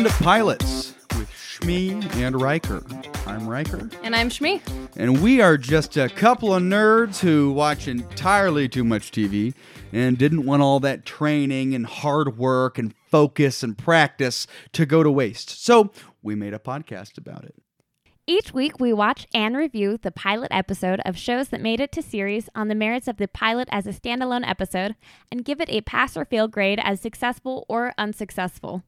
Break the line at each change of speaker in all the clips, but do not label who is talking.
Welcome to Pilots with Shmi and Riker. I'm Riker,
And I'm Shmi.
and we are just a couple of nerds who watch entirely too much TV and didn't want all that training and hard work and focus and practice to go to waste. So we made a podcast about it.
Each week, we watch and review the pilot episode of shows that made it to series on the merits of the pilot as a standalone episode and give it a pass or fail grade as successful or unsuccessful.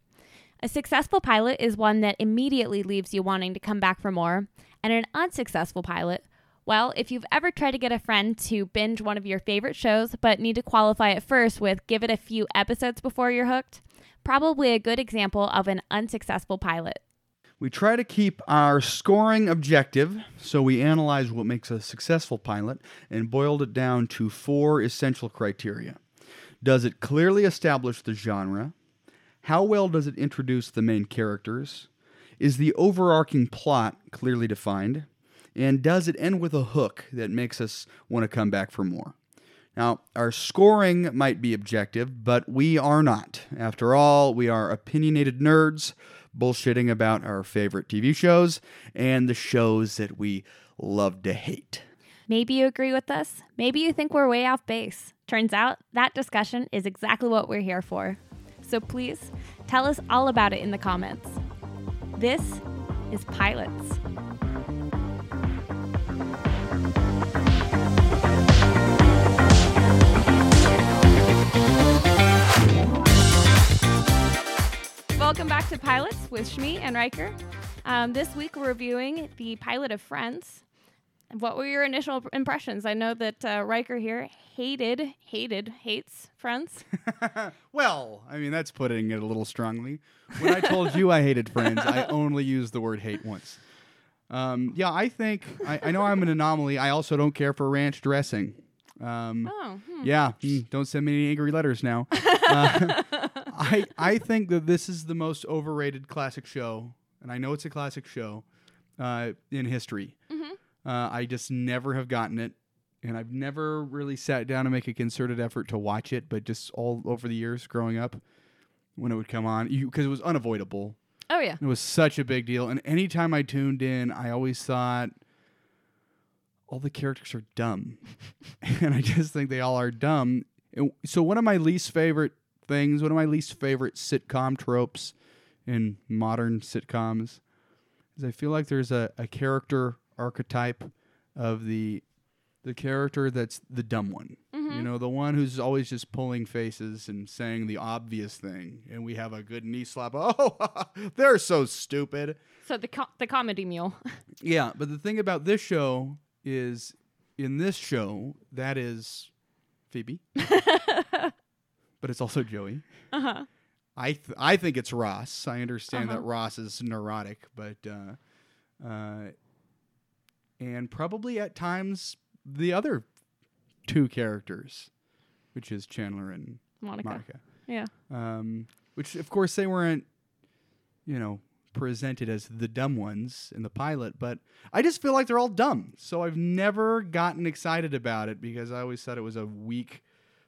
A successful pilot is one that immediately leaves you wanting to come back for more, and an unsuccessful pilot, well, if you've ever tried to get a friend to binge one of your favorite shows but need to qualify it first with give it a few episodes before you're hooked, probably a good example of an unsuccessful pilot.
We try to keep our scoring objective, so we analyze what makes a successful pilot and boiled it down to four essential criteria. Does it clearly establish the genre? How well does it introduce the main characters? Is the overarching plot clearly defined? And does it end with a hook that makes us want to come back for more? Now, our scoring might be objective, but we are not. After all, we are opinionated nerds bullshitting about our favorite TV shows and the shows that we love to hate.
Maybe you agree with us. Maybe you think we're way off base. Turns out that discussion is exactly what we're here for. So please tell us all about it in the comments. This is Pilots. Welcome back to Pilots with Shmi and Riker. Um, this week we're reviewing the pilot of Friends. What were your initial impressions? I know that uh, Riker here hated, hated, hates Friends.
Well, I mean, that's putting it a little strongly. When I told you I hated Friends, I only used the word hate once. Um, yeah, I think, I, I know I'm an anomaly. I also don't care for ranch dressing. Um,
Oh, hmm.
Yeah, mm, don't send me any angry letters now. Uh, I I think that this is the most overrated classic show, and I know it's a classic show uh, in history.
Mhm.
Uh, I just never have gotten it, and I've never really sat down to make a concerted effort to watch it. But just all over the years growing up, when it would come on, because it was unavoidable.
oh yeah.
It was such a big deal, and anytime I tuned in, I always thought all the characters are dumb, and I just think they all are dumb. And so one of my least favorite things, one of my least favorite sitcom tropes in modern sitcoms, is I feel like there's a, a character archetype of the the character that's the dumb one. You know, the one who's always just pulling faces and saying the obvious thing, and we have a good knee slap. Oh, they're so stupid.
So the co- the comedy mule.
Yeah, but the thing about this show is, in this show, that is Phoebe, but it's also Joey.
uh-huh.
I th- I think it's Ross. I understand that
Uh-huh.
Ross is neurotic, but uh, uh, and probably at times the other two characters, which is Chandler and
Monica.
Monica.
Yeah.
Um, which of course they weren't, you know, presented as the dumb ones in the pilot, but I just feel like they're all dumb. So I've never gotten excited about it because I always thought it was a weak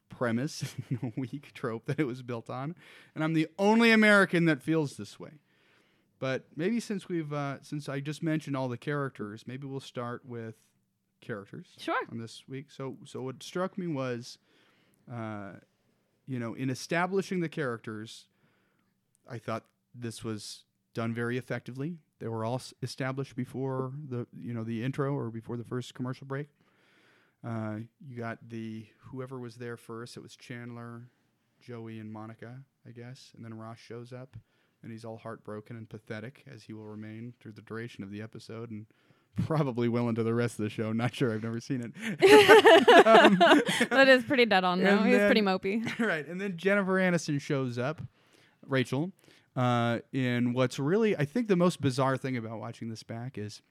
premise, a weak trope that it was built on, and I'm the only American that feels this way. But maybe since we've uh, since I just mentioned all the characters, maybe we'll start with characters
Sure.
on this week. So so what struck me was, uh, you know, in establishing the characters, I thought this was done very effectively. They were all s- established before the you know the intro or before the first commercial break. Uh, you got the whoever was there first. It was Chandler, Joey, and Monica, I guess, and then Ross shows up, and he's all heartbroken and pathetic as he will remain through the duration of the episode and probably will into the rest of the show. Not sure. I've never seen it. Um,
that is pretty dead on though.
and
He's pretty mopey.
right, and then Jennifer Aniston shows up, Rachel, uh, in what's really I think the most bizarre thing about watching this back is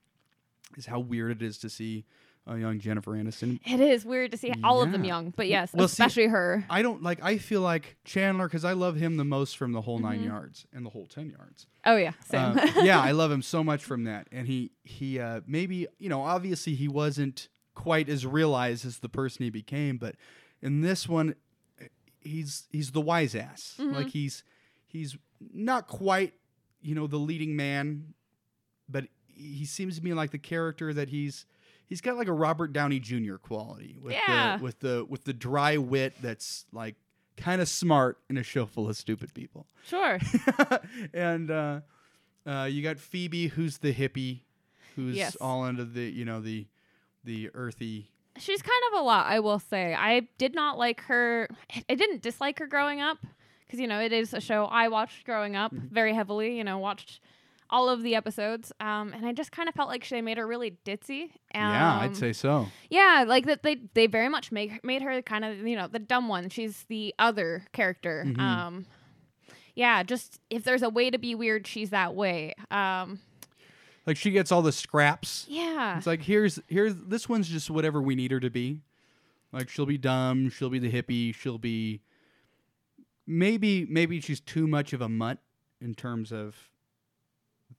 is how weird it is to see a young Jennifer Aniston.
It is weird to see all of them young, but yes,
Well, see-
especially her.
I don't like. I feel like Chandler because I love him the most from the whole
Mm-hmm.
nine yards and the whole ten yards.
Oh yeah, same.
Uh, yeah, I love him so much from that, and he he uh, maybe you know obviously he wasn't quite as realized as the person he became, but in this one, he's he's the wise ass.
Mm-hmm.
Like he's he's not quite you know, the leading man, but he seems to me like the character that he's he's got like a Robert Downey Jr. quality with
Yeah.
the with the with the dry wit that's like kind of smart in a show full of stupid people.
Sure.
and uh, uh, you got Phoebe, who's the hippie, who's
Yes.
all into the you know the the earthy.
She's kind of a lot, I will say. I did not like her. I didn't dislike her growing up because, you know, it is a show I watched growing up
Mm-hmm.
very heavily, you know, watched all of the episodes. Um, and I just kind of felt like they made her really ditzy.
yeah,
Um,
I'd say so.
Yeah, like that they they very much make made her kind of you know the dumb one. She's the other character.
Mhm.
Um, yeah, just if there's a way to be weird, she's that way. Um,
Like she gets all the scraps.
yeah,
It's like here's here's this one's just whatever we need her to be. Like she'll be dumb, she'll be the hippie, she'll be maybe maybe she's too much of a mutt in terms of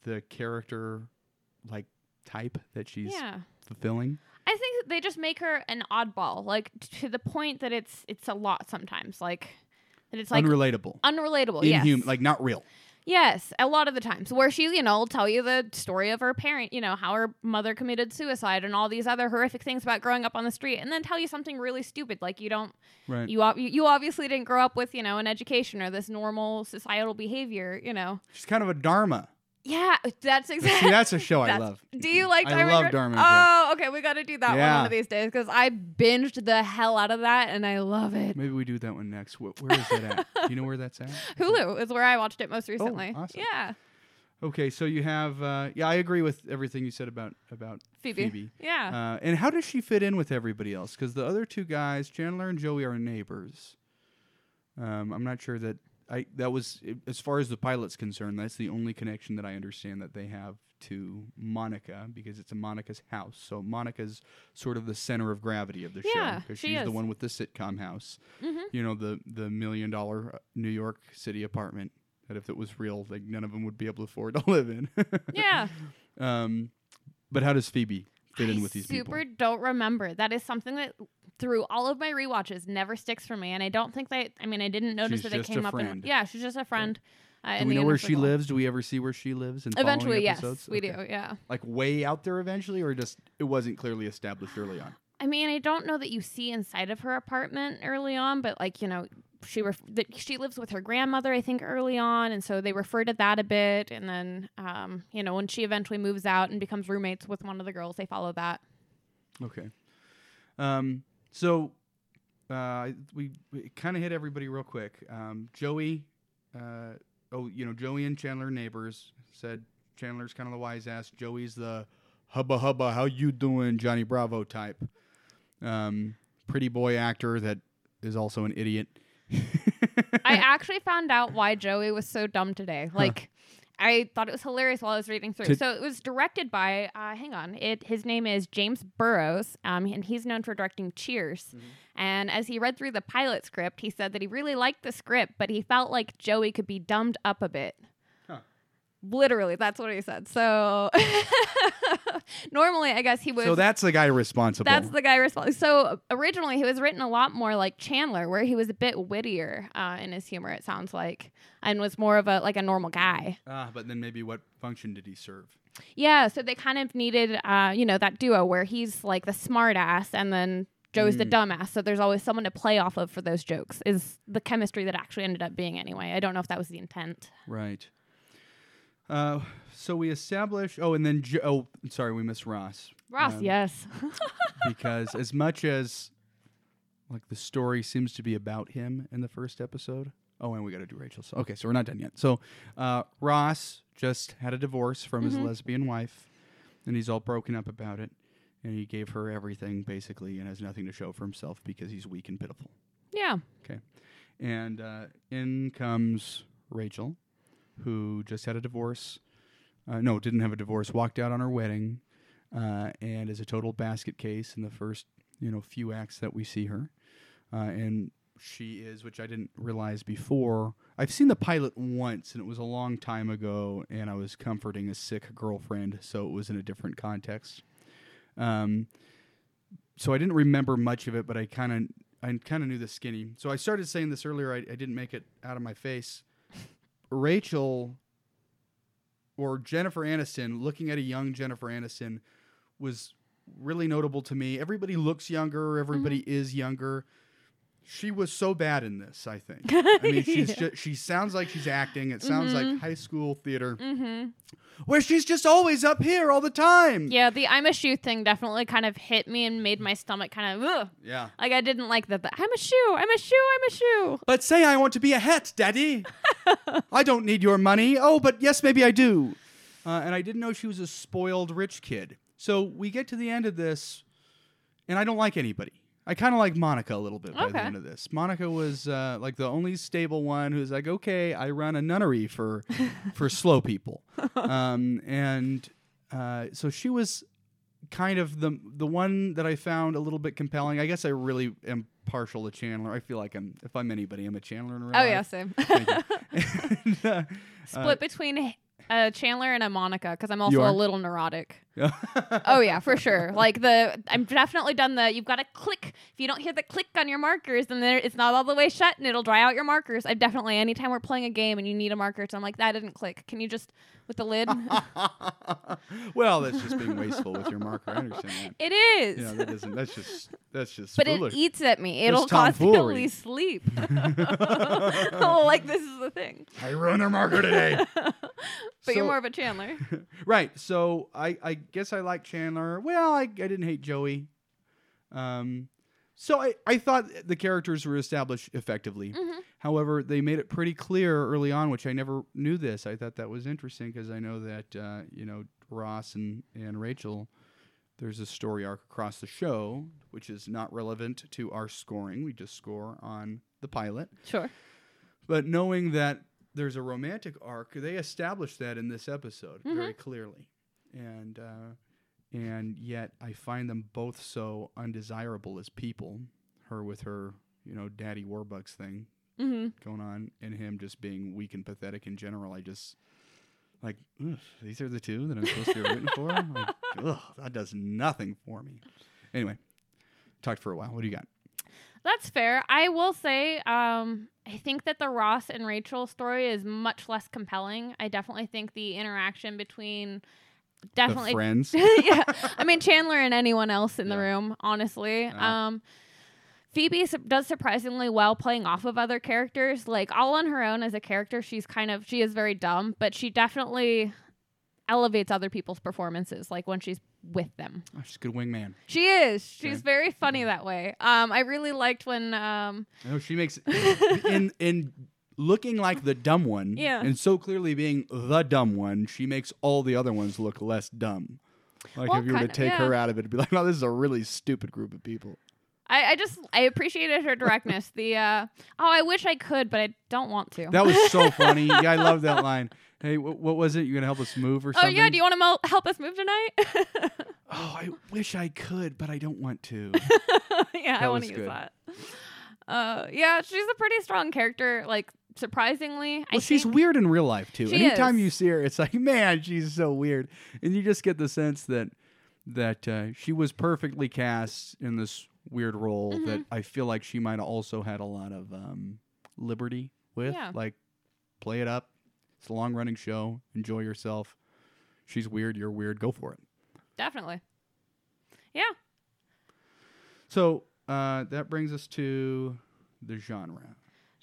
the character like type that she's
yeah.
fulfilling.
I think they just make her an oddball, like to the point that it's it's a lot sometimes, like that it's like
Unrelatable.
unrelatable.
Inhuman,
yes,
like not real.
yes, a lot of the times where she, you know, will tell you the story of her parent, you know, how her mother committed suicide and all these other horrific things about growing up on the street, and then tell you something really stupid, like you don't
Right.
you you obviously didn't grow up with you know an education or this normal societal behavior, you know.
she's kind of a dharma.
Yeah, that's exactly.
See, that's a show I love.
Do you like
I
Diamond
love
Red? Oh, okay. We got to do that one
Yeah.
one of these days because I binged the hell out of that and I love it.
Maybe we do that one next. Wh- Where is that at? Do you know where that's at?
Hulu is where I watched it most recently.
Oh, awesome.
Yeah,
Okay, so you have uh, yeah, I agree with everything you said about about
Phoebe.
Phoebe.
Yeah.
Uh, and how does she fit in with everybody else? Because the other two guys, Chandler and Joey, are neighbors. Um, I'm not sure that I that was as far as the pilot's concerned. That's the only connection that I understand that they have to Monica because it's a Monica's house. So Monica's sort of the center of gravity of the show
Yeah,
because
she
she's the one with the sitcom house.
Mhm.
You know the the million dollar uh, New York City apartment that if it was real, like none of them would be able to afford to live in.
yeah.
Um, but how does Phoebe fit in with these
super
people?
don't remember. That is something that through all of my rewatches never sticks for me, and I don't think that. I mean, I didn't notice
She's
that it
just
came
a
up.
friend.
In, yeah, she's just a friend. Uh,
Do
in
we
the
know where she lives? Do we ever see where she lives? In
Eventually, yes,
episodes?
we
Okay.
do. Yeah.
Like way out there eventually, or just it wasn't clearly established early on.
I mean, I don't know that you see inside of her apartment early on, but like you know, she ref- that she lives with her grandmother, I think, early on, and so they refer to that a bit. And then, um, you know, when she eventually moves out and becomes roommates with one of the girls, they follow that.
Okay. Um. So, uh, we, we kind of hit everybody real quick. Um, Joey. Uh. Oh, you know, Joey and Chandler neighbors said Chandler's kind of the wise ass. Joey's the hubba hubba, how you doing, Johnny Bravo type. Um, pretty boy actor that is also an idiot.
I actually found out why Joey was so dumb today. Like, I thought it was hilarious while I was reading through.
To-
so it was directed by, uh, hang on, it his name is James Burrows, um, and he's known for directing Cheers. And as he read through the pilot script, he said that he really liked the script, but he felt like Joey could be dumbed up a bit. Literally, that's what he said. So normally, I guess he was.
so that's the guy responsible.
That's the guy responsible. So originally, he was written a lot more like Chandler, where he was a bit wittier uh, in his humor. It sounds like, and was more of a like a normal guy.
Ah, but then maybe what function did he serve?
Yeah. So they kind of needed, uh, you know, that duo where he's like the smart ass, and then Joe's the
Mm.
dumbass. So there's always someone to play off of for those jokes. Is the chemistry that actually ended up being anyway. I don't know if that was the intent.
Right. Uh, so we establish. Oh, and then jo- oh, sorry, we miss Ross.
Ross,
Um,
yes.
because as much as like the story seems to be about him in the first episode. Oh, and we got to do Rachel. So, okay, so we're not done yet. So uh, Ross just had a divorce from his
Mhm.
lesbian wife, and he's all broken up about it. And he gave her everything basically, and has nothing to show for himself because he's weak and pitiful.
yeah. Okay.
And uh, in comes Rachel, who just had a divorce. Uh, no, didn't have a divorce. Walked out on her wedding, uh, and is a total basket case in the first, you know, few acts that we see her. Uh, and she is, which I didn't realize before. I've seen the pilot once, and it was a long time ago, and I was comforting a sick girlfriend, so it was in a different context. Um, so I didn't remember much of it, but I kind of I kind of knew the skinny. So I started saying this earlier. I, I didn't make it out of my face. Rachel or Jennifer Aniston, looking at a young Jennifer Aniston was really notable to me. Everybody looks younger, everybody
Mm-hmm.
is younger. She was so bad in this, I think. I mean, she's
Yeah.
ju- she sounds like she's acting. It sounds like high school theater
Mm-hmm.
where she's just always up here all the time.
Yeah, the I'm a shoe thing definitely kind of hit me and made my stomach kind of ugh.
Yeah.
like I didn't like that. I'm a shoe. I'm a shoe. I'm a shoe.
But say I want to be a hat, Daddy. I don't need your money. Oh, but yes, maybe I do. Uh, and I didn't know she was a spoiled rich kid. So we get to the end of this, and I don't like anybody. I kind of like Monica a little bit by the end of this. Monica was uh, like the only stable one who's like, okay, I run a nunnery for for slow people, um, and uh, so she was kind of the the one that I found a little bit compelling. I guess I really am partial to Chandler. I feel like I'm if I'm anybody, I'm a Chandler in real
Oh
life.
yeah, same.
And, uh,
Split between uh, Chandler and a Monica because I'm also
are?
a little neurotic. Oh yeah, for sure. Like the I'm definitely done the you've got to click. If you don't hear the click on your markers, then there, it's not all the way shut and it'll dry out your markers. I definitely anytime we're playing a game and you need a marker, so I'm like that didn't click. Can you just with the lid?
well, that's just being wasteful with your marker. I understand
it is.
that. Yeah, that isn't. That's just. That's just.
but it eats at me. It'll to sleep. oh, like this is the thing.
I ruined her marker today.
But you're more of a Chandler.
right. So I, I guess I like Chandler. Well, I, I didn't hate Joey. Um, so I, I thought the characters were established effectively.
Mm-hmm.
However, they made it pretty clear early on, which I never knew this. I thought that was interesting because I know that uh, you know Ross and and Rachel. There's a story arc across the show, which is not relevant to our scoring. We just score on the pilot.
Sure.
But knowing that there's a romantic arc, they established that in this episode very clearly, and uh, and yet I find them both so undesirable as people. Her with her, you know, daddy warbucks thing
Mm-hmm.
going on, and him just being weak and pathetic in general. I just like these are the two that I'm supposed to be rooting for. Like, ugh, that does nothing for me. Anyway, talked for a while. What do you got?
That's fair. I will say, um, I think that the Ross and Rachel story is much less compelling. I definitely think the interaction between
The
definitely
friends.
yeah. I mean Chandler and anyone else in the room, honestly.
Yeah.
Um Phoebe su- does surprisingly well playing off of other characters. Like all on her own as a character, she's kind of she is very dumb, but she definitely elevates other people's performances like when she's with them.
Oh, she's a good wingman.
She is. She's
Okay.
very funny that way. Um I really liked when um
No, she makes in in looking like the dumb one,
Yeah.
and so clearly being the dumb one, she makes all the other ones look less dumb. Like
Well,
if you were to take
yeah.
her out of it, it'd be like, "No, this is a really stupid group of people."
I, I just I appreciated her directness. the uh oh I wish I could, but I don't want to.
That was so funny. Yeah, I love that line. Hey, wh- what was it? You gonna help us move or something?
oh yeah, do you want to help us move tonight?
oh, I wish I could, but I don't want to.
yeah, I want to use
good.
that. Uh, yeah, she's a pretty strong character. Like surprisingly, I
Well, she's
think-
weird in real life too. Anytime
is.
you see her, it's like, man, she's so weird, and you just get the sense that that uh, she was perfectly cast in this weird role
Mm-hmm.
that I feel like she might have also had a lot of um, liberty with.
Yeah.
Like, play it up. It's a long running show. Enjoy yourself. She's weird. You're weird. Go for it.
definitely. Yeah,
So uh, that brings us to the genre.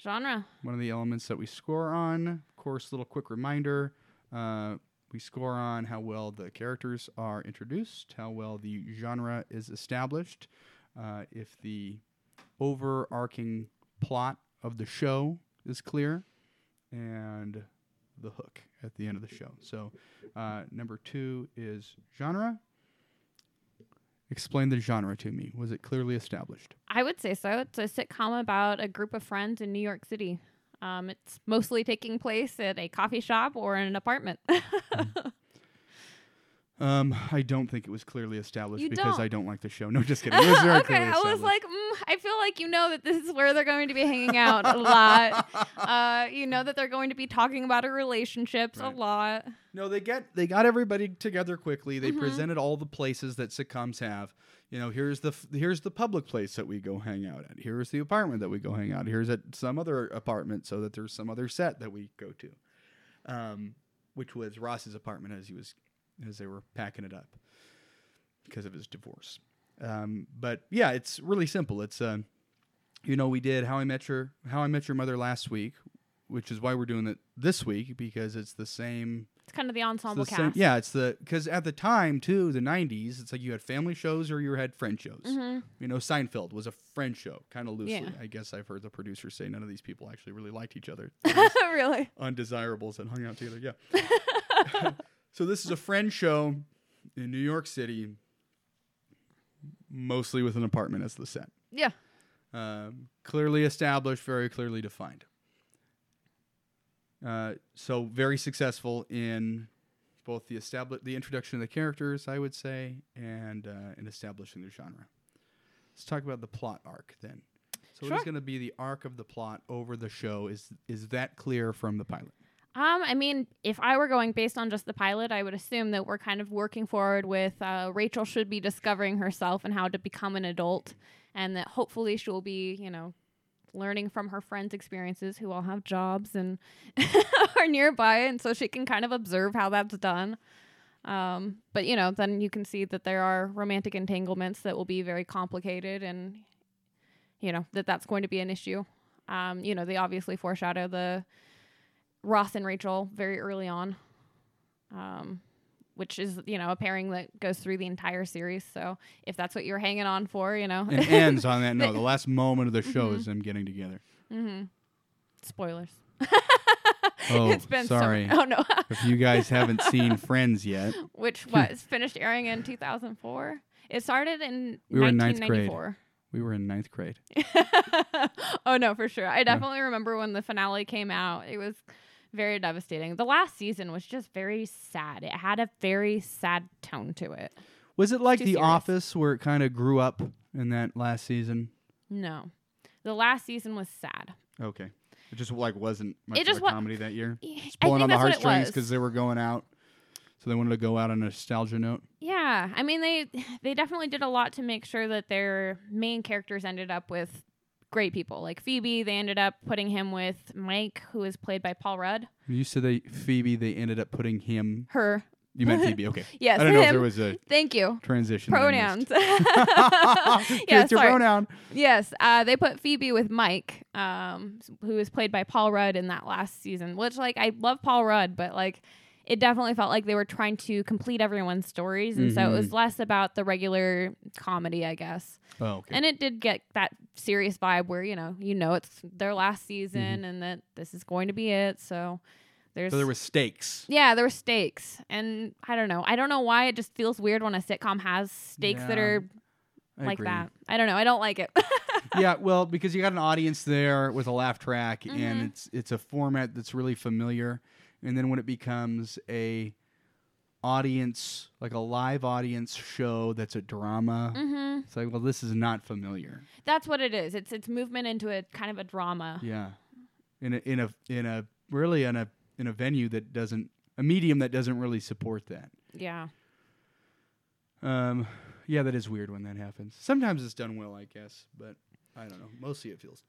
genre.
one of the elements that we score on. Of course, little quick reminder: uh, we score on how well the characters are introduced, how well the genre is established, uh, if the overarching plot of the show is clear, and the hook at the end of the show. So, uh, number two is genre. Explain the genre to me. Was it clearly established?
I would say so. It's a sitcom about a group of friends in New York City. Um, it's mostly taking place at a coffee shop or in an apartment.
Um, I don't think it was clearly established
You
because
don't?
I don't like the show. No, just kidding. It was very
okay,
clearly
I was
established.
like, mm, I feel like you know that this is where they're going to be hanging out a lot. Uh, you know that they're going to be talking about their relationships
Right.
a lot.
no, they get they got everybody together quickly. They
Mhm.
presented all the places that sitcoms have. You know, here's the here's the public place that we go hang out at. Here's the apartment that we go hang out. Here's at some other apartment so that there's some other set that we go to. Um, which was Ross's apartment as he was as they were packing it up because of his divorce. Um, but yeah, it's really simple. It's uh, you know, we did How I Met Your How I Met Your Mother last week, which is why we're doing it this week because it's the same.
It's kind of the ensemble
the
cast.
same yeah, it's the because at the time too, the '90s, it's like you had family shows or you had friend shows.
Mhm.
You know, Seinfeld was a friend show, kind of loosely.
Yeah.
I guess I've heard the producers say none of these people actually really liked each other.
really?
undesirables and hung out together. Yeah. so this is a friend show in New York City, mostly with an apartment as the set.
Yeah.
Um, clearly established, very clearly defined. Uh, so very successful in both the establish the introduction of the characters, I would say, and uh, in establishing the genre. Let's talk about the plot arc then. So what
Sure.
is going to be the arc of the plot over the show? Is is that clear from the pilot?
Um, I mean, if I were going based on just the pilot, I would assume that we're kind of working forward with uh, Rachel should be discovering herself and how to become an adult, and that hopefully she'll be, you know, learning from her friends' experiences who all have jobs and are nearby, and so she can kind of observe how that's done. Um, but you know, then you can see that there are romantic entanglements that will be very complicated, and you know that that's going to be an issue. Um, you know, they obviously foreshadow the Ross and Rachel very early on, um, which is you know a pairing that goes through the entire series. So if that's what you're hanging on for, you know,
and ends on that note. The last moment of the show
Mhm.
is them getting together.
Mm-hmm. spoilers.
Oh,
it's been
sorry.
So, oh no,
If you guys haven't seen Friends yet,
which was finished airing in 2004. It started in
We were in ninth grade.
1994.
we were in ninth grade.
oh no, for sure. I definitely remember when the finale came out. It was very devastating. The last season was just very sad. It had a very sad tone to it.
Was it like
Too
The
serious.
Office, where it kind of grew up in that last season?
No. The last season was sad.
Okay, it just like wasn't much
It
of
just
a
wa-
comedy that year.
I
Pulling
think
on the
that's what it
heartstrings
was.
because they were going out, so they wanted to go out on a nostalgia note.
Yeah, I mean they they definitely did a lot to make sure that their main characters ended up with great people. Like Phoebe, they ended up putting him with Mike, who is played by Paul Rudd.
You said they Phoebe. They ended up putting him.
Her,
You meant Phoebe. Okay.
yes,
I don't know if there was a
Thank you.
transition. that I missed.
Pronouns. Yeah,
your pronoun.
Yes, uh, they put Phoebe with Mike, um, who was played by Paul Rudd in that last season. Which, like, I love Paul Rudd, but like, it definitely felt like they were trying to complete everyone's stories, and so it was less about the regular comedy, I guess.
Oh, okay.
And it did get that serious vibe where you know, you know, it's their last season, and that this is going to be it. So there's
so there was stakes.
yeah, there were stakes, and I don't know. I don't know why it just feels weird when a sitcom has stakes that are
I
like
agree.
that. I don't know. I don't like it.
yeah, well, because you got an audience there with a laugh track, and
Mhm.
it's it's a format that's really familiar. And then when it becomes a audience, like a live audience show that's a drama,
hmm
it's like, well, this is not familiar.
That's what it is. It's it's movement into a kind of a drama.
Yeah, in a in a in a really in a in a venue that doesn't a medium that doesn't really support that.
Yeah.
Um, yeah, that is weird when that happens. Sometimes it's done well, I guess, but I don't know. Mostly it feels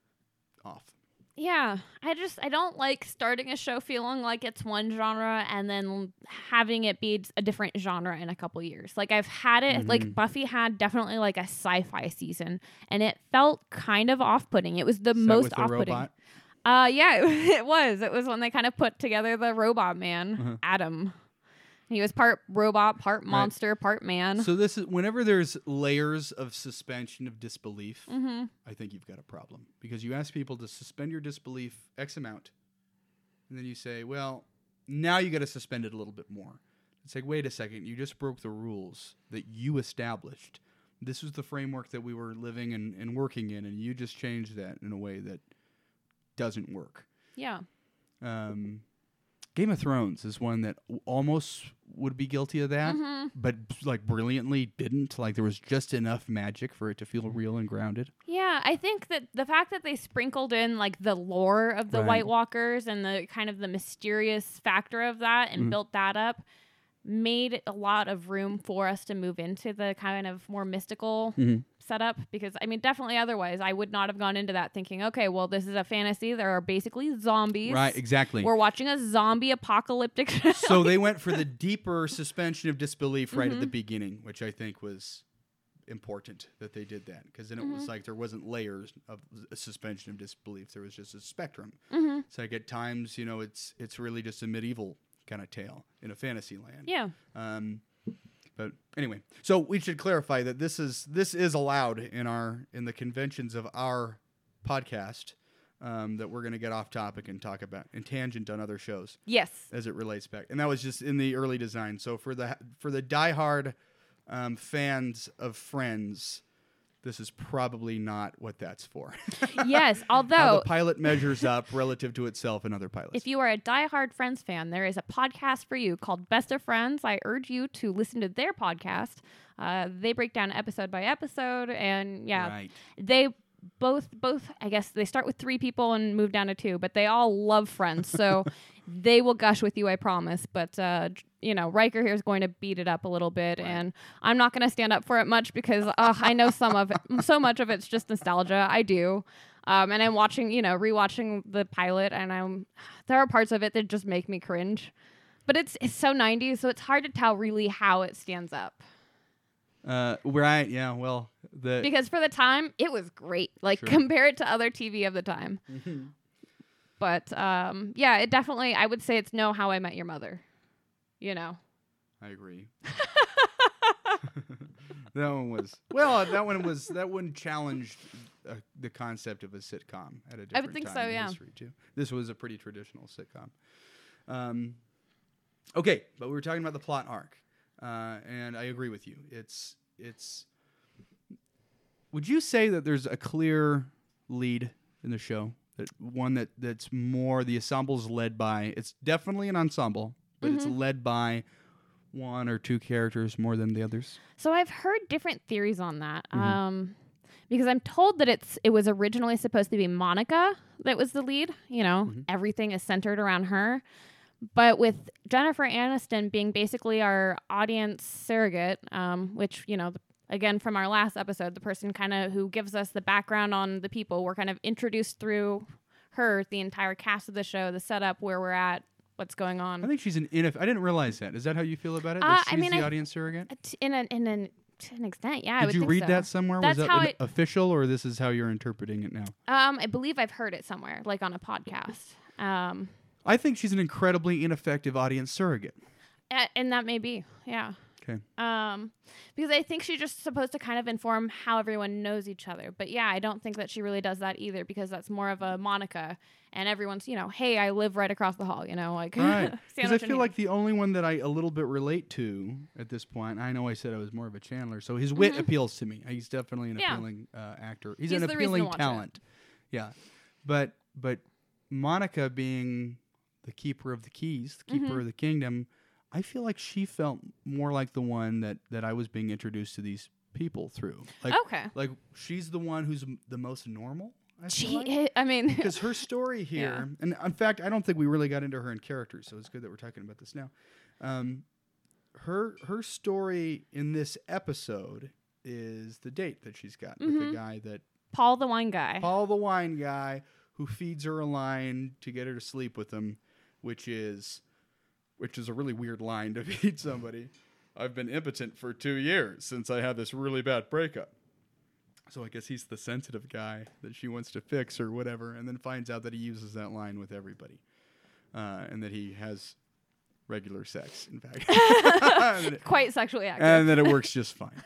off.
Yeah. I just I don't like starting a show feeling like it's one genre and then having it be a different genre in a couple years. Like I've had it like
Mhm.
Buffy had definitely like a sci-fi season and it felt kind of off-putting. It was the
that
most
the
off-putting.
robot?
Uh yeah, it, it was. It was when they kind of put together the robot man,
Uh-huh.
Adam. He was part robot, part monster, part man.
So this is whenever there's layers of suspension of disbelief,
mhm.
I think you've got a problem because you ask people to suspend your disbelief X amount, and then you say, "Well, now you got to suspend it a little bit more." It's like, wait a second, you just broke the rules that you established. This was the framework that we were living and, and working in, and you just changed that in a way that doesn't work.
Yeah.
Um, Game of Thrones is one that almost would be guilty of that
Mhm.
but like brilliantly didn't. Like there was just enough magic for it to feel real and grounded.
Yeah, I think that the fact that they sprinkled in like the lore of the
Right.
White Walkers and the kind of the mysterious factor of that and
Mhm.
built that up made a lot of room for us to move into the kind of more mystical
Mhm.
Setup because I mean definitely otherwise I would not have gone into that thinking okay well this is a fantasy there are basically zombies
Right, exactly.
we're watching a zombie apocalyptic
so they went for the deeper suspension of disbelief right at
Mm-hmm.
the beginning, which I think was important that they did that because then it
Mm-hmm.
was like there wasn't layers of suspension of disbelief. There was just a spectrum.
Mm-hmm.
It's like at times, you know, it's it's really just a medieval kind of tale in a fantasy land.
yeah
Um, but anyway, so we should clarify that this is this is allowed in our in the conventions of our podcast. Um, that we're going to get off topic and talk about and tangent on other shows
yes
as it relates back, and that was just in the early design. So for the for the diehard um, fans of Friends, this is probably not what that's for.
yes although How
the pilot measures up relative to itself and other pilots.
If you are a diehard Friends fan, there is a podcast for you called Best of Friends. I urge you to listen to their podcast. Uh, they break down episode by episode, and yeah,
Right.
they both both I guess they start with three people and move down to two, but they all love Friends, so they will gush with you, I promise. But uh, you know, Riker here is going to beat it up a little bit, and I'm not going to stand up for it much because uh, I know some of it, so much of it's just nostalgia. I do. Um, and I'm watching, you know, rewatching the pilot, and I'm there are parts of it that just make me cringe. But it's it's so 90s, so it's hard to tell really how it stands up.
Uh, right. Yeah. Well, the
Because for the time, it was great. Like
Sure.
compare it to other TV of the time. But um, yeah, it definitely I would say it's no How I Met Your Mother. You know.
I agree. that one was well. That one was that one challenged uh, the concept of a sitcom at a different
I would think
time
so,
in
yeah.
history too. This was a pretty traditional sitcom. Um, okay, but we were talking about the plot arc, uh, and I agree with you. It's it's. Would you say that there's a clear lead in the show? One that that's more the ensemble's led by. It's definitely an ensemble, but it's
Mm-hmm.
led by one or two characters more than the others.
So I've heard different theories on that.
Mhm.
Um, because I'm told that it's it was originally supposed to be Monica that was the lead. You know,
Mhm.
everything is centered around her. But with Jennifer Aniston being basically our audience surrogate, um, which you know, th- again from our last episode, the person kind of who gives us the background on the people, we're kind of introduced through her, the entire cast of the show, the setup, where we're at, what's going on.
I think she's an ineff- I didn't realize that. Is that how you feel about it?
Uh,
That
I
she's
mean,
the
I-
audience surrogate?
Uh, t- in an in an to an extent, yeah. I
Did you read
so.
that somewhere?
That's
was that
how it-
official, or this is how you're interpreting it now?
Um, I believe I've heard it somewhere, like on a podcast. Um,
I think she's an incredibly ineffective audience surrogate.
a- and that may be, yeah.
Okay.
Um, because I think she's just supposed to kind of inform how everyone knows each other. But yeah, I don't think that she really does that either because that's more of a Monica, and everyone's, you know, hey, I live right across the hall, you know, like.
Right. Because I feel like the only one that I a little bit relate to at this point. I know I said I was more of a Chandler, so his wit appeals to me. He's definitely an
Mm-hmm. Yeah.
appealing uh, actor. He's,
He's
an
the reason to
appealing talent. Yeah, but but Monica being the keeper of the keys, the
Mm-hmm.
keeper of the kingdom, I feel like she felt more like the one that that I was being introduced to these people through. Like
okay.
like she's the one who's m- the most normal. I
She,
like
i I mean,
because her story here, and in fact, I don't think we really got into her in character, so it's good that we're talking about this now. Um, her her story in this episode is the date that she's got with
Mm-hmm.
the guy that
Paul the wine guy.
Paul the wine guy who feeds her a line to get her to sleep with him, which is which is a really weird line to feed somebody. I've been impotent for two years since I had this really bad breakup. So I guess he's the sensitive guy that she wants to fix or whatever, and then finds out that he uses that line with everybody, uh, and that he has regular sex, in fact,
Quite sexually active.
and that it works just fine.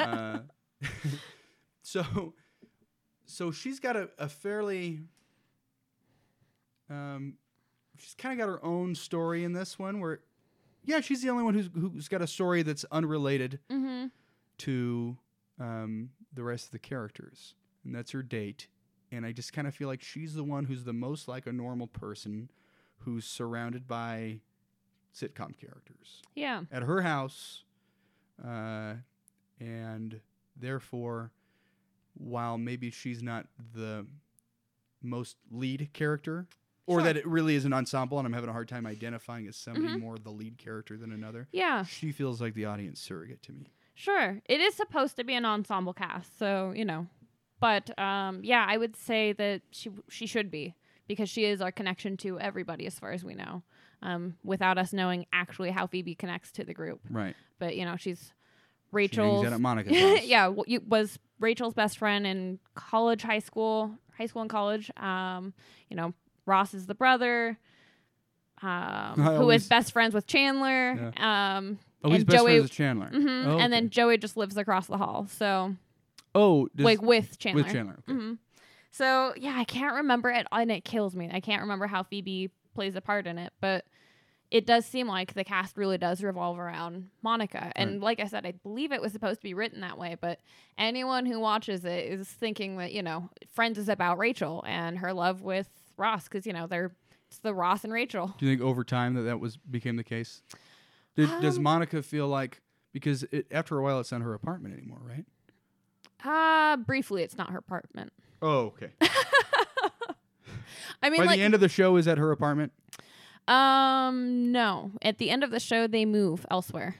uh, so, so she's got a, a fairly, um, she's kind of got her own story in this one. Where, yeah, she's the only one who's who's got a story that's unrelated
mm-hmm.
to um, the rest of the characters, and that's her date. And I just kind of feel like she's the one who's the most like a normal person, who's surrounded by sitcom characters
Yeah.
at her house, uh, and therefore, while maybe she's not the most lead character, or
Sure.
that it really is an ensemble, and I'm having a hard time identifying as somebody
Mhm.
more the lead character than another,
Yeah.
she feels like the audience surrogate to me.
Sure, it is supposed to be an ensemble cast, so you know, but um, yeah, I would say that she she should be because she is our connection to everybody as far as we know, um, without us knowing actually how Phoebe connects to the group.
Right.
But you know, she's
She
Rachel's.
out at Monica's house.
yeah, w- you, was Rachel's best friend in college, high school, high school and college. Um, you know, Ross is the brother. Um,
I
who is
always-
best friends with Chandler. Um,
Oh,
and
best
Joey,
friends with Chandler.
Mhm,
Oh,
and then. Joey just lives across the hall. So
oh,
like with Chandler.
with Chandler. Okay.
hmm So yeah, I can't remember it, and it kills me. I can't remember how Phoebe plays a part in it, but it does seem like the cast really does revolve around Monica. And like I said, I believe it was supposed to be written that way, but anyone who watches it is thinking that you know Friends is about Rachel and her love with Ross because you know they're it's the Ross and Rachel.
Do you think over time that that was became the case? Did, does
Um,
Monica feel like because it, after a while it's not her apartment anymore, right?
Uh briefly, it's not her apartment.
Oh, okay.
I mean,
By
like
the end of the show, is at her apartment?
Um, no. At the end of the show, they move elsewhere.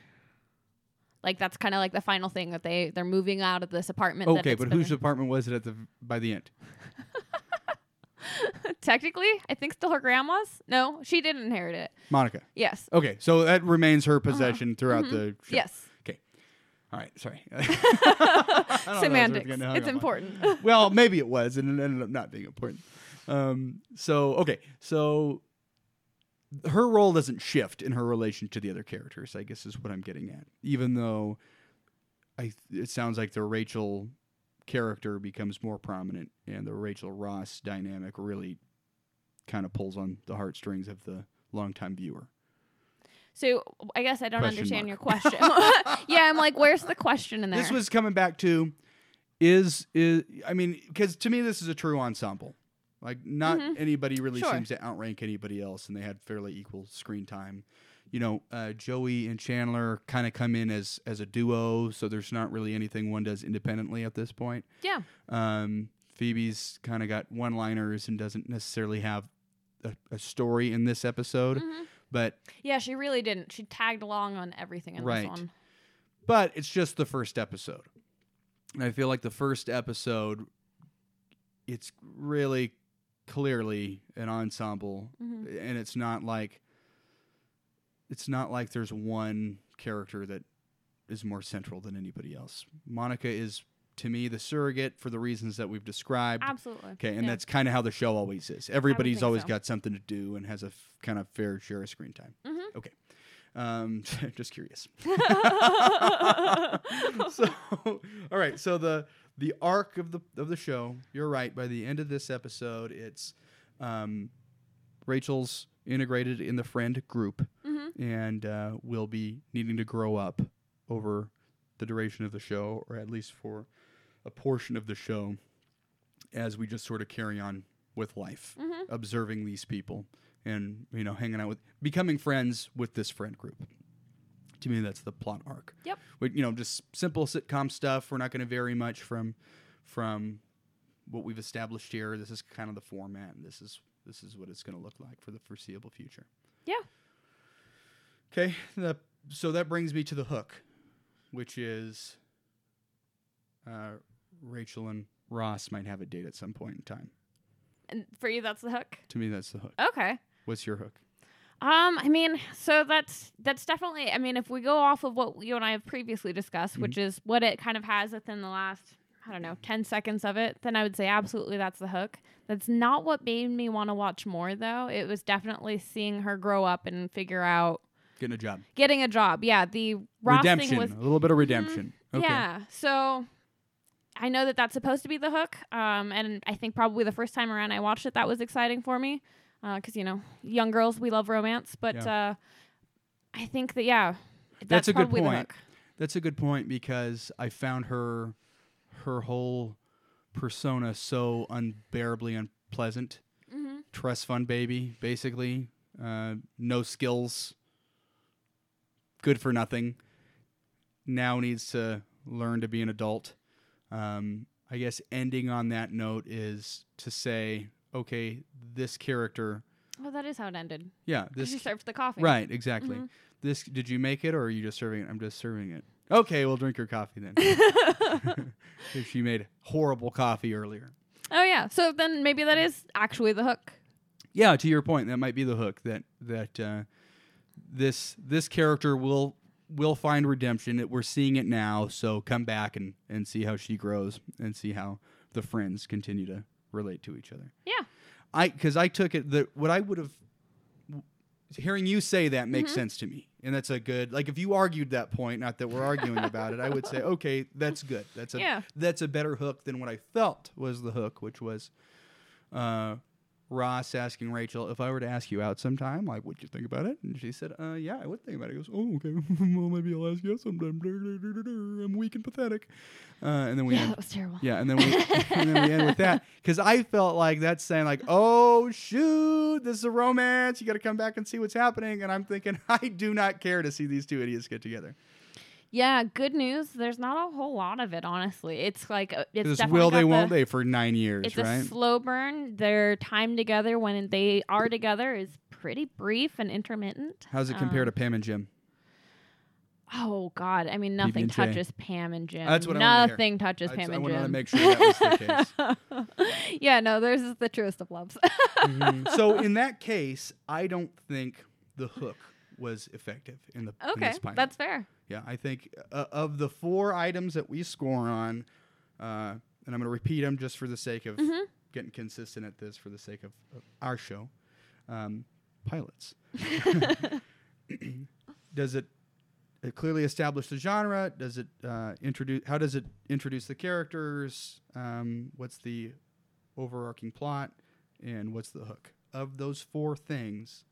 Like that's kind of like the final thing that they they're moving out of this apartment.
Okay, but whose apartment was it at the by the end?
technically, I think still her grandma's. No, she didn't inherit it.
Monica.
Yes.
Okay, so that remains her possession throughout the show.
Yes. Okay.
All right, sorry. I don't know if I was really
Semantics. It's
on.
important.
well, maybe it was, and it ended up not being important. Um, so okay, so her role doesn't shift in her relation to the other characters. I guess is what I'm getting at. Even though I, it sounds like the Rachel character becomes more prominent, and the Rachel Ross dynamic really kind of pulls on the heartstrings of the longtime viewer.
so I guess I don't
Question
understand
mark.
your question. yeah, I'm like, where's the question in there?
This was coming back to is is I mean because to me this is a true ensemble. Like not
Mhm.
anybody really
Sure.
seems to outrank anybody else, and they had fairly equal screen time. You know, uh, Joey and Chandler kind of come in as as a duo, so there's not really anything one does independently at this point.
yeah.
Um, Phoebe's kind of got one liners and doesn't necessarily have a, a story in this episode,
Mhm.
but
Yeah, she really didn't. She tagged along on everything in
Right.
this one.
but it's just the first episode. And I feel like the first episode, it's really clearly an ensemble,
Mhm.
and it's not like it's not like there's one character that is more central than anybody else. Monica is, to me, the surrogate for the reasons that we've described.
Absolutely.
Okay, and
Yeah.
that's kind of how the show always is. Everybody's always
so.
got something to do and has a f- kind of fair share of screen time.
Mhm.
Okay, um, just curious. so, all right. So the the arc of the of the show. You're right. By the end of this episode, it's um, Rachel's integrated in the friend group,
Mhm.
and uh, will be needing to grow up over the duration of the show, or at least for a portion of the show, as we just sort of carry on with life,
Mhm.
observing these people, and you know, hanging out with, becoming friends with this friend group. To me, that's the plot arc.
Yep.
But you know, just simple sitcom stuff. We're not going to vary much from from what we've established here. This is kind of the format, and this is this is what it's going to look like for the foreseeable future.
Yeah.
Okay. So that brings me to the hook, which is uh, Rachel and Ross might have a date at some point in time.
And for you, that's the hook.
To me, that's the hook.
Okay.
What's your hook?
Um, I mean, so that's that's definitely. I mean, if we go off of what you and I have previously discussed,
Mm-hmm.
which is what it kind of has within the last, I don't know, ten seconds of it, then I would say absolutely that's the hook. That's not what made me want to watch more, though. It was definitely seeing her grow up and figure out
Getting a job.
getting a job. Yeah, the Ross
redemption.
was Mm-hmm.
a little bit of redemption. Okay.
Yeah. So I know that that's supposed to be the hook. Um, and I think probably the first time around I watched it, that was exciting for me. Because, you know, young girls, we love romance. But uh, I think that, yeah, that's,
That's a good point. That's a good point because I found her her whole persona so unbearably unpleasant.
Mm-hmm.
Trust fund baby, basically. Uh, no skills. Good for nothing. Now needs to learn to be an adult. Um, I guess ending on that note is to say, okay, this character,
Well, that is how it ended.
Yeah, this
she served the coffee.
right, exactly.
Mhm.
This did you make it or are you just serving it? I'm just serving it. Okay, we'll drink your coffee then. if she made horrible coffee earlier.
Oh yeah. So then maybe that is actually the hook.
Yeah, to your point, that might be the hook that that uh, this this character will will find redemption. It, we're seeing it now, so come back and and see how she grows and see how the friends continue to relate to each other.
Yeah.
I because I took it that what I would have hearing you say that makes
Mm-hmm.
sense to me, and that's a good like if you argued that point, not that we're arguing about it, I would say okay, that's good. That's a
Yeah.
that's a better hook than what I felt was the hook, which was uh, Ross asking Rachel if I were to ask you out sometime, like, would you think about it? And she said, uh, yeah, I would think about it. He goes, oh, okay, well, maybe I'll ask you out sometime. I'm weak and pathetic. Uh, and then we
Yeah,
end
that was terrible.
yeah, and then we and then we end with that because I felt like that's saying like, oh shoot, this is a romance. You got to come back and see what's happening. And I'm thinking, I do not care to see these two idiots get together.
Yeah, good news. There's not a whole lot of it, honestly. It's like uh, it's definitely
will they
got
won't they for nine years,
It's
right?
a slow burn. Their time together when they are together is pretty brief and intermittent.
How's it compare
Um,
to Pam and Jim?
Oh God! I mean, nothing
PB&J.
touches Pam and Jim.
That's what I wanted to hear.
nothing touches
I,
Pam
I
and
wanted
Jim.
to make sure that was the case.
yeah, no, theirs is the truest of loves.
Mhm. So in that case, I don't think the hook was effective in the in
okay,
pilot.
that's fair.
Yeah, I think uh, of the four items that we score on, uh, and I'm going to repeat them just for the sake of
Mm-hmm.
getting consistent at this, for the sake of, of our show. Um, pilots. does it, it clearly establish the genre? Does it uh, introduce? How does it introduce the characters? Um, what's the overarching plot? And what's the hook? Of those four things,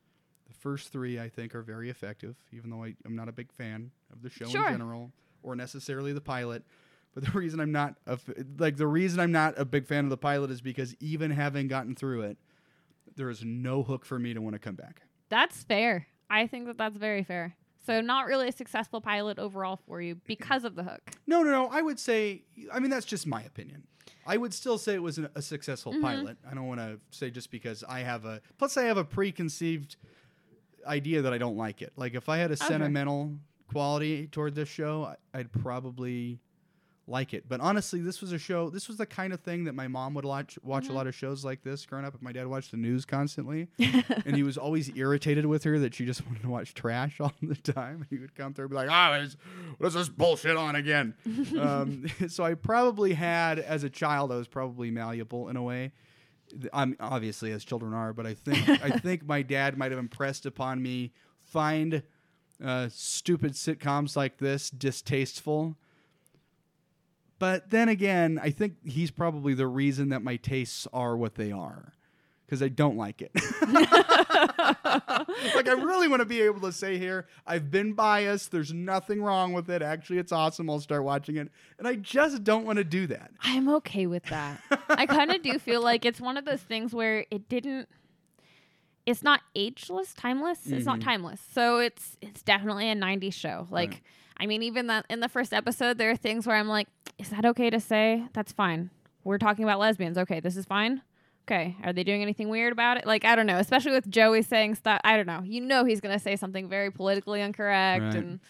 first three I think are very effective, even though I, I'm not a big fan of the show
Sure.
in general or necessarily the pilot. But the reason I'm not a f- like the reason I'm not a big fan of the pilot is because even having gotten through it, there is no hook for me to want to come back.
That's fair. I think that that's very fair. So not really a successful pilot overall for you because of the hook.
No, no, no. I would say, I mean, that's just my opinion. I would still say it was an, a successful
Mm-hmm.
pilot. I don't want to say just because I have a, plus I have a preconceived idea that I don't like it. Like if I had a
Okay.
sentimental quality toward this show, I'd probably like it. But honestly, this was a show, this was the kind of thing that my mom would watch, watch
Mm-hmm.
a lot of shows like this growing up. My dad watched the news constantly and he was always irritated with her that she just wanted to watch trash all the time. He would come through and be like, "Ah, oh, what's this bullshit on again?" um, so I probably had, as a child, I was probably malleable in a way. I'm obviously as children are, but I think I think my dad might have impressed upon me find uh, stupid sitcoms like this distasteful. But then again, I think he's probably the reason that my tastes are what they are because I don't like it. like, I really want to be able to say here, I've been biased. There's nothing wrong with it. Actually, it's awesome. I'll start watching it. And I just don't want to do that.
I'm okay with that. I kind of do feel like it's one of those things where it didn't it's not ageless, timeless. It's not
Mhm.
timeless. So it's it's definitely a 90s show. Like
Right.
I mean even that in the first episode there are things where I'm like, is that okay to say? That's fine. We're talking about lesbians. Okay, this is fine. Okay, are they doing anything weird about it? Like I don't know, especially with Joey saying stuff. I don't know. You know he's going to say something very politically incorrect
Right.
and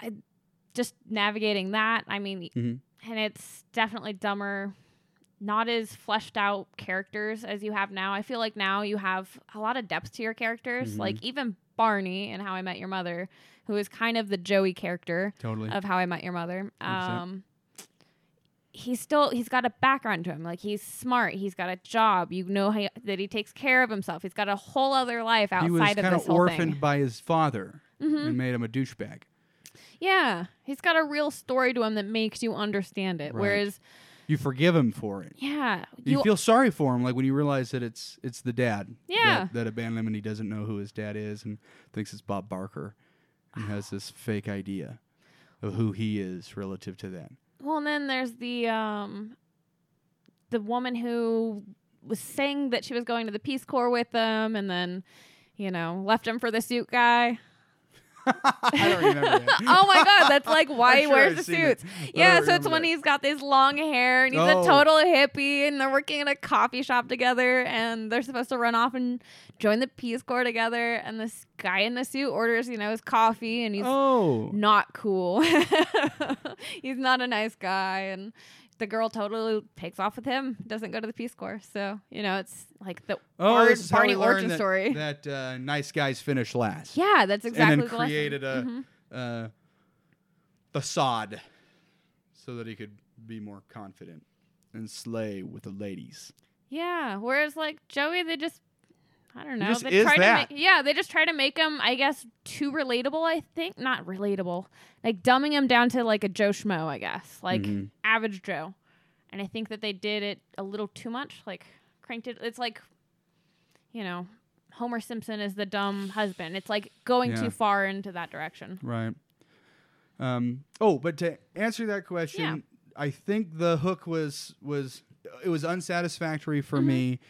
I just navigating that. I mean,
Mhm.
and it's definitely dumber not as fleshed out characters as you have now i feel like now you have a lot of depth to your characters
Mhm.
like even barney and how i met your mother who is kind of the joey character
Totally.
of how i met your mother
100%.
um he's still he's got a background to him like he's smart he's got a job you know how, that he takes care of himself he's got a whole other life outside
he was
of
kind
this
of
whole
orphaned
thing
by his father
Mhm.
and made him a douchebag.
yeah he's got a real story to him that makes you understand it
Right.
whereas
You forgive him for it.
yeah
You, feel sorry for him, like when you realize that it's it's the dad.
Yeah.
That, that abandoned him and he doesn't know who his dad is and thinks it's Bob Barker and has this fake idea of who he is relative to that.
Well, and then there's the um the woman who was saying that she was going to the Peace Corps with them and then, you know, left him for the suit guy.
I don't remember
oh my god, that's like why he
sure
wears
I've
the
seen it,
suits. Yeah, so it's when he's got this long hair and he's
Oh.
a total hippie and they're working in a coffee shop together and they're supposed to run off and join the Peace Corps together and this guy in the suit orders, you know, his coffee and he's
Oh.
not cool. he's not a nice guy and the girl totally takes off with him, doesn't go to the Peace Corps. So, you know, it's like the
Oh,
Bard-
this is how
Barney Origin
that,
story.
that uh, nice guys finish last.
yeah, that's exactly
and
the
then
lesson.
created a
Mhm.
uh, facade so that he could be more confident and slay with the ladies.
Yeah. Whereas like Joey, they just I don't know.
just
they
is
try
that.
to make yeah, they just try to make him, I guess, too relatable. I think not relatable, like dumbing him down to like a Joe Schmo, I guess, like
Mhm.
average Joe. And I think that they did it a little too much, like cranked it. It's like, you know, Homer Simpson is the dumb husband. It's like going
Yeah.
too far into that direction.
Right. Um, oh, but to answer that question,
Yeah.
I think the hook was was it was unsatisfactory for
Mm-hmm.
me.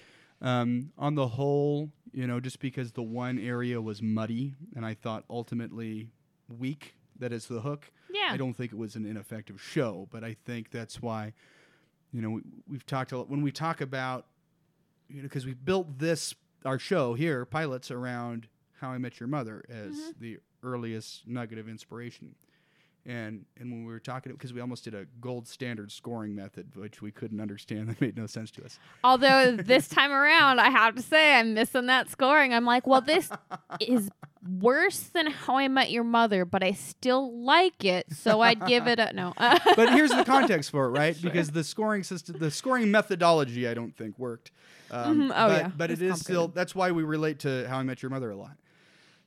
Um, on the whole, you know, just because the one area was muddy and I thought ultimately weak. That is the hook.
Yeah.
I don't think it was an ineffective show, but I think that's why, you know, we, we've talked a lot when we talk about, you know, because we built this our show here, pilots around How I Met Your Mother as
Mm-hmm.
the earliest nugget of inspiration, and and when we were talking because we almost did a gold standard scoring method which we couldn't understand that made no sense to us.
Although this time around, I have to say I'm missing that scoring. I'm like, well, this is worse than How I Met Your Mother, but I still like it, so I'd give it a no.
But here's the context for it, right? Because the scoring system, the scoring methodology, I don't think worked. Um,
Mhm. Oh,
but,
yeah.
but it
It's
still that's why we relate to How I Met Your Mother a lot.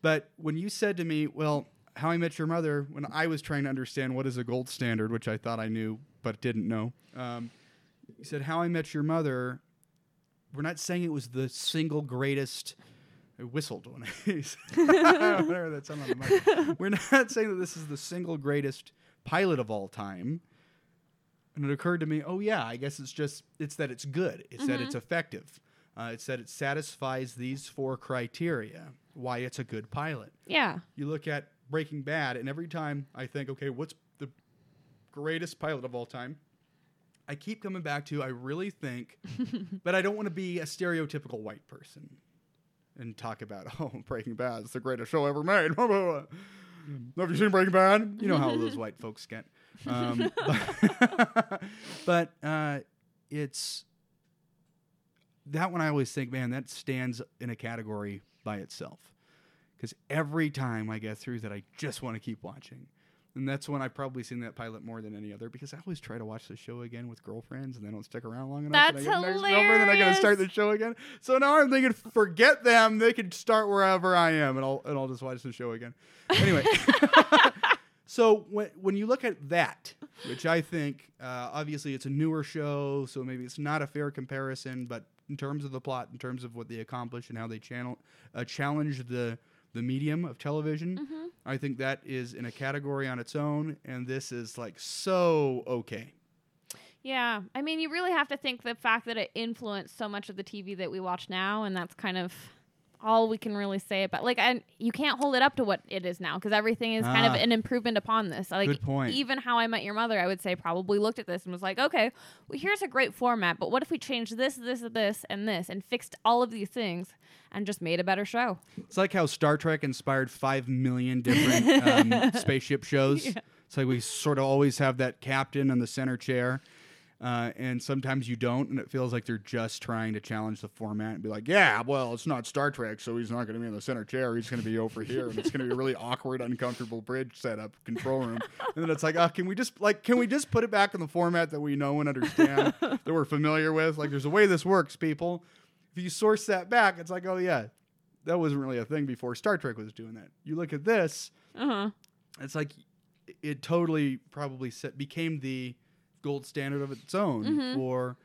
But when you said to me, "Well, How I Met Your Mother," when I was trying to understand what is a gold standard, which I thought I knew but didn't know, um, you said How I Met Your Mother. We're not saying it was the single greatest. I whistled when I whatever that sounded on the mic. We're not saying that this is the single greatest pilot of all time. And it occurred to me, oh yeah, I guess it's just it's that it's good. It's that it's effective. Uh, it's that it satisfies these four criteria. Why it's a good pilot.
yeah.
You look at Breaking Bad, and every time I think, okay, what's the greatest pilot of all time? I keep coming back to I really think, but I don't want to be a stereotypical white person and talk about oh Breaking Bad is the greatest show ever made. Have you seen Breaking Bad? You know how those white folks get. Um, but but uh, it's that one I always think, man, that stands in a category by itself. Because every time I get through that, I just want to keep watching. And that's when I've probably seen that pilot more than any other because I always try to watch the show again with girlfriends and they don't stick around long enough.
That's
and I get the next and I gotta start the show again. So now I'm thinking, forget them. They can start wherever I am and I'll, and I'll just watch the show again. Anyway. So when when you look at that, which I think uh, obviously it's a newer show, so maybe it's not a fair comparison, but in terms of the plot, in terms of what they accomplish and how they channel uh, challenge the the medium of television,
Mm-hmm.
I think that is in a category on its own, and this is like so okay.
Yeah. I mean, you really have to think the fact that it influenced so much of the TV that we watch now, and that's kind of all we can really say about like and you can't hold it up to what it is now because everything is kind of
Ah.
an improvement upon this like
Good point.
even how i met your mother i would say probably looked at this and was like okay well here's a great format but what if we changed this this this and this and fixed all of these things and just made a better show
It's like how Star Trek inspired five million different um, spaceship shows. It's like we sort of always have that captain in the center chair, uh, and sometimes you don't, and it feels like they're just trying to challenge the format and be like, "Yeah, well, it's not Star Trek, so he's not going to be in the center chair. He's going to be over here, and it's going to be a really awkward, uncomfortable bridge setup, control room." And then it's like, "Oh, can we just like, can we just put it back in the format that we know and understand, that we're familiar with? Like, there's a way this works, people." If you source that back, it's like, oh yeah, that wasn't really a thing before Star Trek was doing that. You look at this,
uh-huh
it's like it totally probably set, became the gold standard of its own
Mhm.
for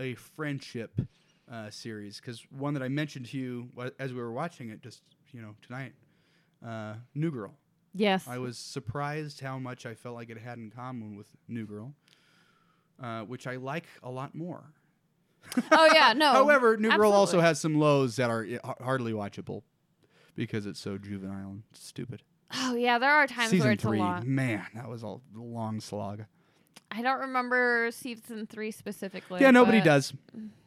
a friendship uh, series. Because one that I mentioned to you as we were watching it just you know tonight, uh, New Girl.
yes
I was surprised how much I felt like it had in common with New Girl, uh, which I like a lot more.
oh yeah no
However, New Girl also has some lows that are i- hardly watchable because it's so juvenile and stupid.
Oh yeah, there are times where
Season
it's
three,
a lot.
man, that was a long slog.
I don't remember season three specifically.
yeah, nobody
but-
does.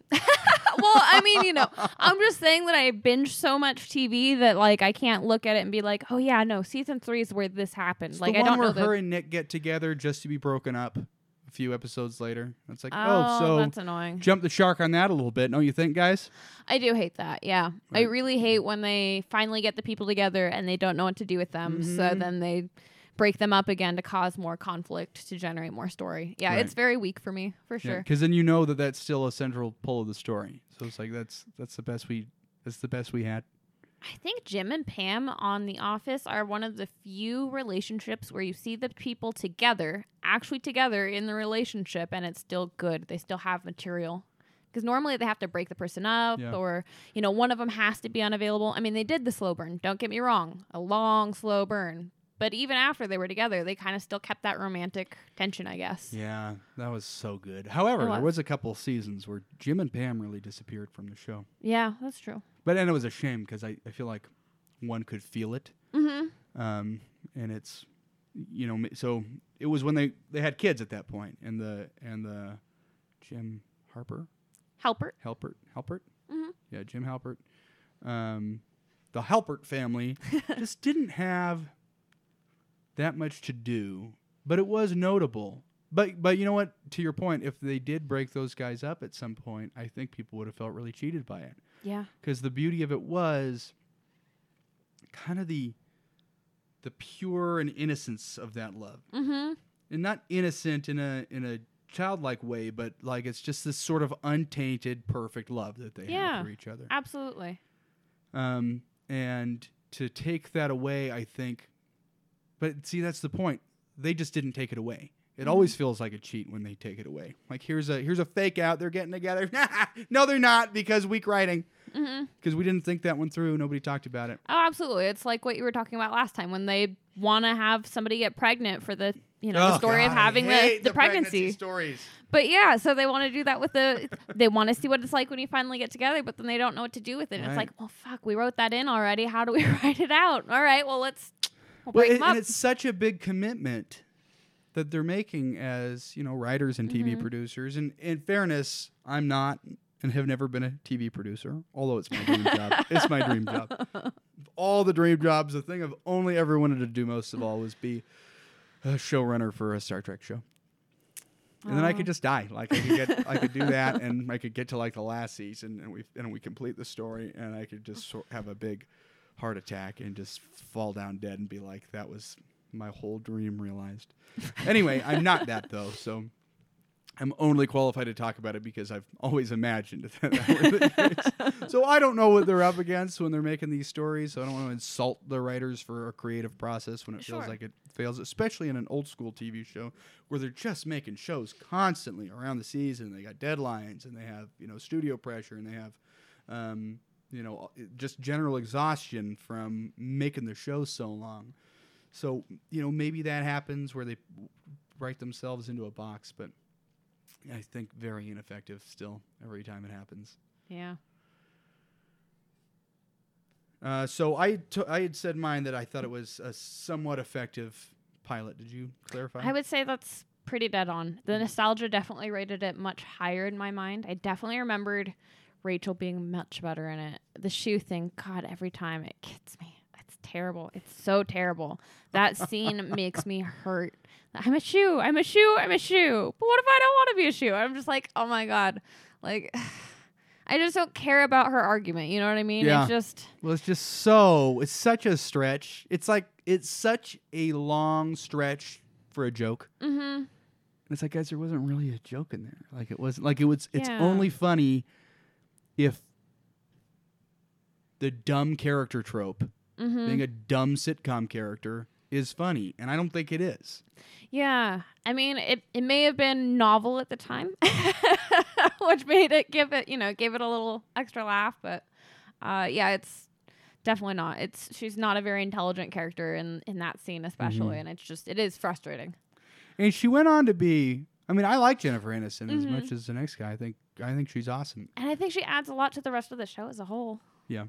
well, I mean, you know, I'm just saying that I binge so much TV that like I can't look at it and be like, oh yeah, no, season three is where this happened.
It's
like I don't
where
know
her and Nick get together just to be broken up a few episodes later. It's like,
oh,
oh, so
that's annoying.
jump the shark on that a little bit, don't you think, guys?
I do hate that. Yeah, I really hate when they finally get the people together and they don't know what to do with them. So
Mhm.
then they break them up again to cause more conflict to generate more story. Yeah,
Right.
it's very weak for me for sure.
Because then you know that that's still a central pull of the story. So it's like that's that's the best we that's the best we had.
I think Jim and Pam on The Office are one of the few relationships where you see the people together, actually together in the relationship, and it's still good. They still have material. Because normally they have to break the person up,
Yeah.
or, you know, one of them has to be unavailable. I mean, they did the slow burn, don't get me wrong, a long, slow burn. But even after they were together, they kind of still kept that romantic tension, I guess.
Yeah, that was so good. However,
It
there
was.
was a couple seasons where Jim and Pam really disappeared from the show.
Yeah, that's true.
But and it was a shame because I, I feel like one could feel it.
Mm-hmm.
Um, and it's you know so it was when they they had kids at that point and the and the Jim Harper
Helper.
Halpert Halpert
Mhm.
yeah Jim Halpert um, the Halpert family just didn't have that much to do but it was notable but but you know what to your point if they did break those guys up at some point I think people would have felt really cheated by it
Yeah.
because the beauty of it was kind of the the pure and innocence of that love
Mm-hmm.
and not innocent in a in a childlike way but like it's just this sort of untainted perfect love that they
Yeah.
have for each other
Absolutely.
um and to take that away i think but see that's the point they just didn't take it away it always feels like a cheat when they take it away like here's a here's a fake out they're getting together no they're not because weak writing
Mm-hmm.
because we didn't think that one through nobody talked about it
Oh, absolutely. It's like what you were talking about last time when they want to have somebody get pregnant for the, you know, the
Oh,
story of
God, I
having the,
hate
the, pregnancy.
stories.
But yeah, so they want to do that with the, they want to see what it's like when you finally get together, but then they don't know what to do with it.
Right.
It's like, well, fuck, we wrote that in already. How do we write it out? All right, well, let's we'll break
and,
them up.
and it's such a big commitment that they're making as you know writers and TV
Mhm.
producers. And in fairness, I'm not and have never been a TV producer, although it's my dream job. It's my dream job. All the dream jobs, the thing I've only ever wanted to do most of all was be a showrunner for a Star Trek show. And then I could just die. Like I could get, I could do that, and I could get to like the last season, and we and we complete the story, and I could just sort have a big heart attack and just fall down dead and be like, that was my whole dream realized. anyway, I'm not that though, so I'm only qualified to talk about it because I've always imagined that, that. So I don't know what they're up against when they're making these stories. So I don't want to insult the writers for a creative process when it feels like it fails, especially in an old school TV show where they're just making shows constantly around the season. They got deadlines and they have you know studio pressure and they have um, you know just general exhaustion from making the show so long. So you know maybe that happens where they write themselves into a box, but I think very ineffective still every time it happens.
yeah.
Uh, so I t- I had said mine that I thought it was a somewhat effective pilot. Did you clarify?
I would say that's pretty dead on. The nostalgia definitely rated it much higher in my mind. I definitely remembered Rachel being much better in it. The shoe thing, God, every time it gets me. It's terrible. It's so terrible. That scene makes me hurt. I'm a shoe. I'm a shoe. I'm a shoe. But what if I don't want to be a shoe? I'm just like, oh my God. Like, I just don't care about her argument. You know what I mean?
Yeah.
It's just,
well, it's just so it's such a stretch. It's like it's such a long stretch for a joke.
mm-hmm.
And it's like, guys, there wasn't really a joke in there. Like it wasn't like it was. It's
Yeah.
only funny if the dumb character trope,
Mm-hmm.
being a dumb sitcom character, is funny, and I don't think it is.
Yeah. I mean, it, it may have been novel at the time, which made it give it, you know, gave it a little extra laugh. But uh, yeah, it's definitely not. It's she's not a very intelligent character in in that scene, especially,
Mhm.
and it's just it is frustrating.
And she went on to be. I mean, I like Jennifer Aniston as
Mhm.
much as the next guy. I think I think she's awesome.
And I think she adds a lot to the rest of the show as a whole. Yeah.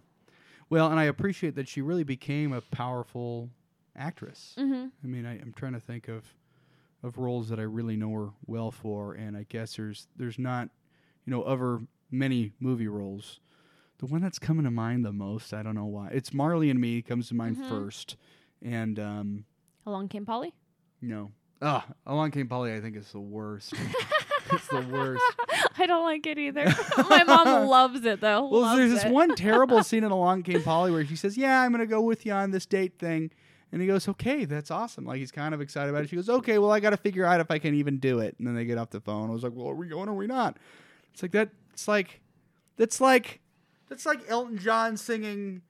Well, and I appreciate that she really became a powerful actress.
Mm-hmm.
I mean, I, I'm trying to think of of roles that I really know her well for, and I guess there's there's not, you know, other many movie roles. The one that's coming to mind the most, I don't know why. It's Marley and Me comes to mind
Mhm.
first, and um,
Along came Polly.
No, ah, Along Came Polly. I think is the worst. it's the worst.
I don't like it either. My mom loves it though.
Well,
Loves
there's this
it.
one terrible scene in Along Came Polly where she says, "Yeah, I'm gonna go with you on this date thing," and he goes, "Okay, that's awesome." Like he's kind of excited about it. She goes, "Okay, well, I got to figure out if I can even do it." And then they get off the phone. I was like, "Well, are we going or are we not?" It's like that. It's like that's like that's like Elton John singing,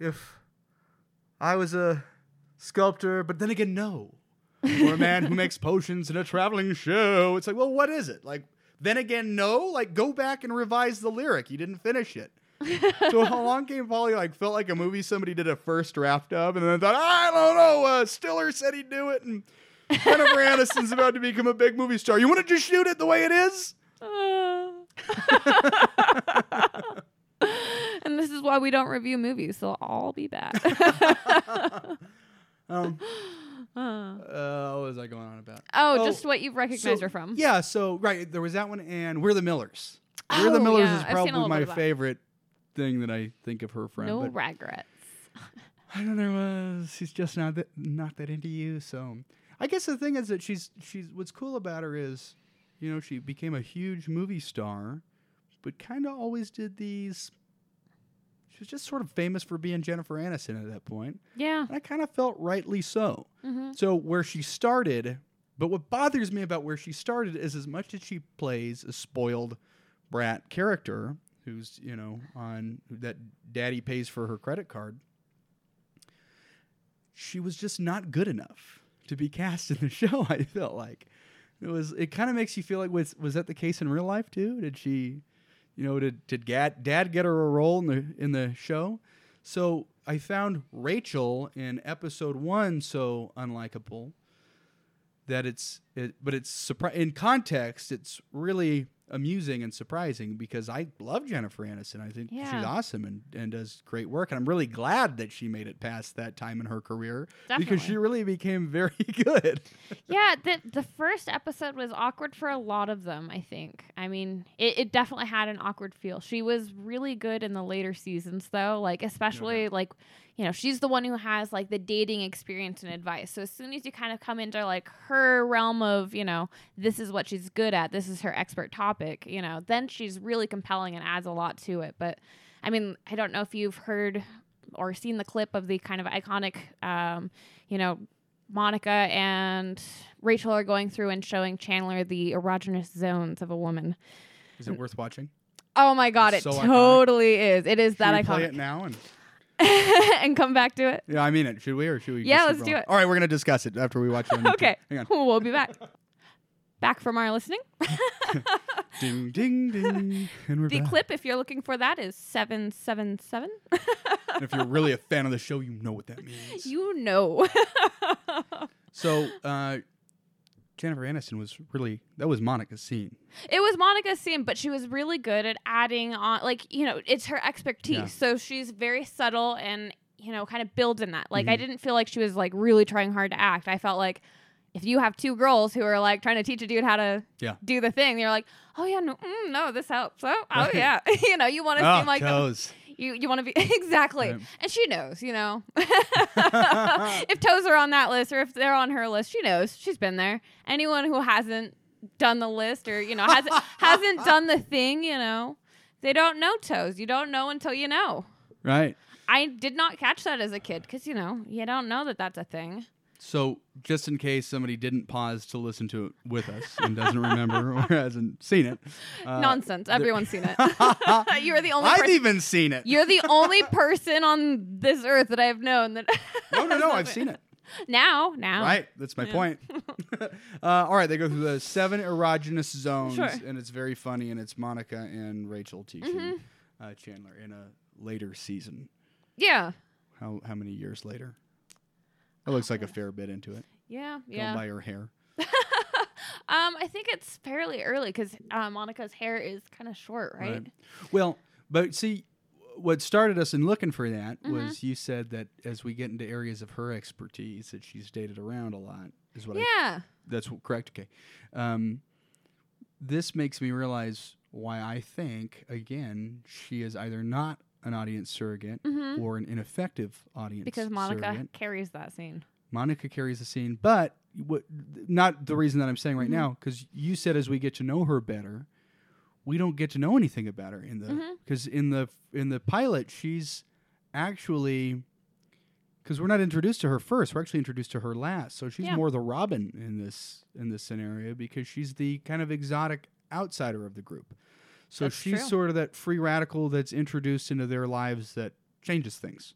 "If I was a sculptor," but then again, no. Or a man who makes potions in a traveling show. It's like, well, what is it? Like, then again, no. Like, go back and revise the lyric. You didn't finish it. so Along Came Polly like felt like a movie somebody did a first draft of, and then thought, I don't know. Uh, Stiller said he'd do it, and Jennifer Aniston's about to become a big movie star. You want to just shoot it the way it is?
and this is why we don't review movies. They'll all be bad.
Um,
Uh.
what was I going on about?
oh,
Oh,
just what you've recognized her from.
Yeah, so right, there was that one, and We're the Millers. We're the
Oh,
Millers
yeah,
is
I've seen a
probably
little
my
of that.
favorite thing that I think of her from.
no
but
regrets.
I don't know. Uh, she's just not that not that into you. So I guess the thing is that she's she's what's cool about her is, you know, she became a huge movie star, but kind of always did these. She was just sort of famous for being Jennifer Aniston at that point,
Yeah.
and I kind of felt rightly so.
Mm-hmm.
So where she started, but what bothers me about where she started is as much as she plays a spoiled brat character who's you know on that daddy pays for her credit card she was just not good enough to be cast in the show i felt like it was it kind of makes you feel like was was that the case in real life too did she you know did did dad, get her a role in the in the show. So i found rachel in episode 1 so unlikable that it's it, but it's surpri- in context it's really amusing and surprising because I love Jennifer Aniston. I think she's awesome and, and does great work and I'm really glad that she made it past that time in her career because she really became very good.
yeah, the the first episode was awkward for a lot of them. I think. I mean, it, it definitely had an awkward feel. She was really good in the later seasons, though. Like especially like you know she's the one who has like the dating experience and advice. So as soon as you kind of come into like her realm of you know this is what she's good at, this is her expert topic, you know, then she's really compelling and adds a lot to it. But I mean, I don't know if you've heard or seen the clip of the kind of iconic, um, you know, Monica and Rachel are going through and showing Chandler the erogenous zones of a woman.
Is it worth watching?
Oh my god, it
So iconic.
totally is. It is
Should
that
we play it now and
and come back to it.
yeah, I mean it. Should we or should we?
Yeah, let's do it.
All right, we're gonna discuss it after we watch it.
Okay.
hang on.
We'll be back. Back from our listening.
ding ding ding, and we're
The
back.
clip, if you're looking for that, is 777.
And if you're really a fan of the show, you know what that means.
you know.
So, uh, Jennifer Aniston was really that was Monica's scene.
It was Monica's scene, but she was really good at adding on, like, you know, it's her expertise.
Yeah.
So she's very subtle and, you know, kind of builds in that. Like, I
Mhm.
didn't feel like she was, like, really trying hard to act. I felt like if you have two girls who are, like, trying to teach a dude how to
Yeah.
do the thing, you're like, oh, yeah, no, mm, no, this helps. Oh, oh yeah. you know, you want to
Oh,
seem like the-
toes.
You, you want to be, exactly.
Right.
And she knows, you know. if toes are on that list or if they're on her list, she knows. She's been there. Anyone who hasn't done the list or, you know, hasn't hasn't done the thing, you know, they don't know toes. You don't know until you know.
right.
I did not catch that as a kid because, you know, you don't know that that's a thing.
So, just in case somebody didn't pause to listen to it with us and doesn't remember or hasn't seen it, uh,
Nonsense. Everyone's seen it. You're the only
I've
person.
even seen it.
You're the only person on this earth that I've known that.
no, no, no. I've seen it.
Now, now.
Right. That's my
Yeah.
point. uh, all right. They go through the seven erogenous zones,
Sure.
and it's very funny. And it's Monica and Rachel teaching
Mhm.
uh, Chandler in a later season.
Yeah.
How how many years later? It looks like a fair bit into it.
Yeah. Yeah.
by her hair.
Um, I think it's fairly early because uh, Monica's hair is kind of short, right?
Well, but see, what started us in looking for that
Mhm.
was you said that as we get into areas of her expertise, that she's dated around a lot. Is what I
Yeah.
that's w- correct. Okay. Um, this makes me realize why I think again she is either not an audience surrogate
hmm
or an ineffective audience
Because Monica
surrogate.
carries that scene.
Monica carries the scene, but what, not the reason that I'm saying right
Mhm.
now, because you said as we get to know her better, we don't get to know anything about her in the
Mhm.
because in the in the pilot she's actually because we're not introduced to her first, we're actually introduced to her last. So she's
Yeah.
more the Robin in this in this scenario because she's the kind of exotic outsider of the group. So
That's
she's
true.
sort of that free radical that's introduced into their lives that changes things.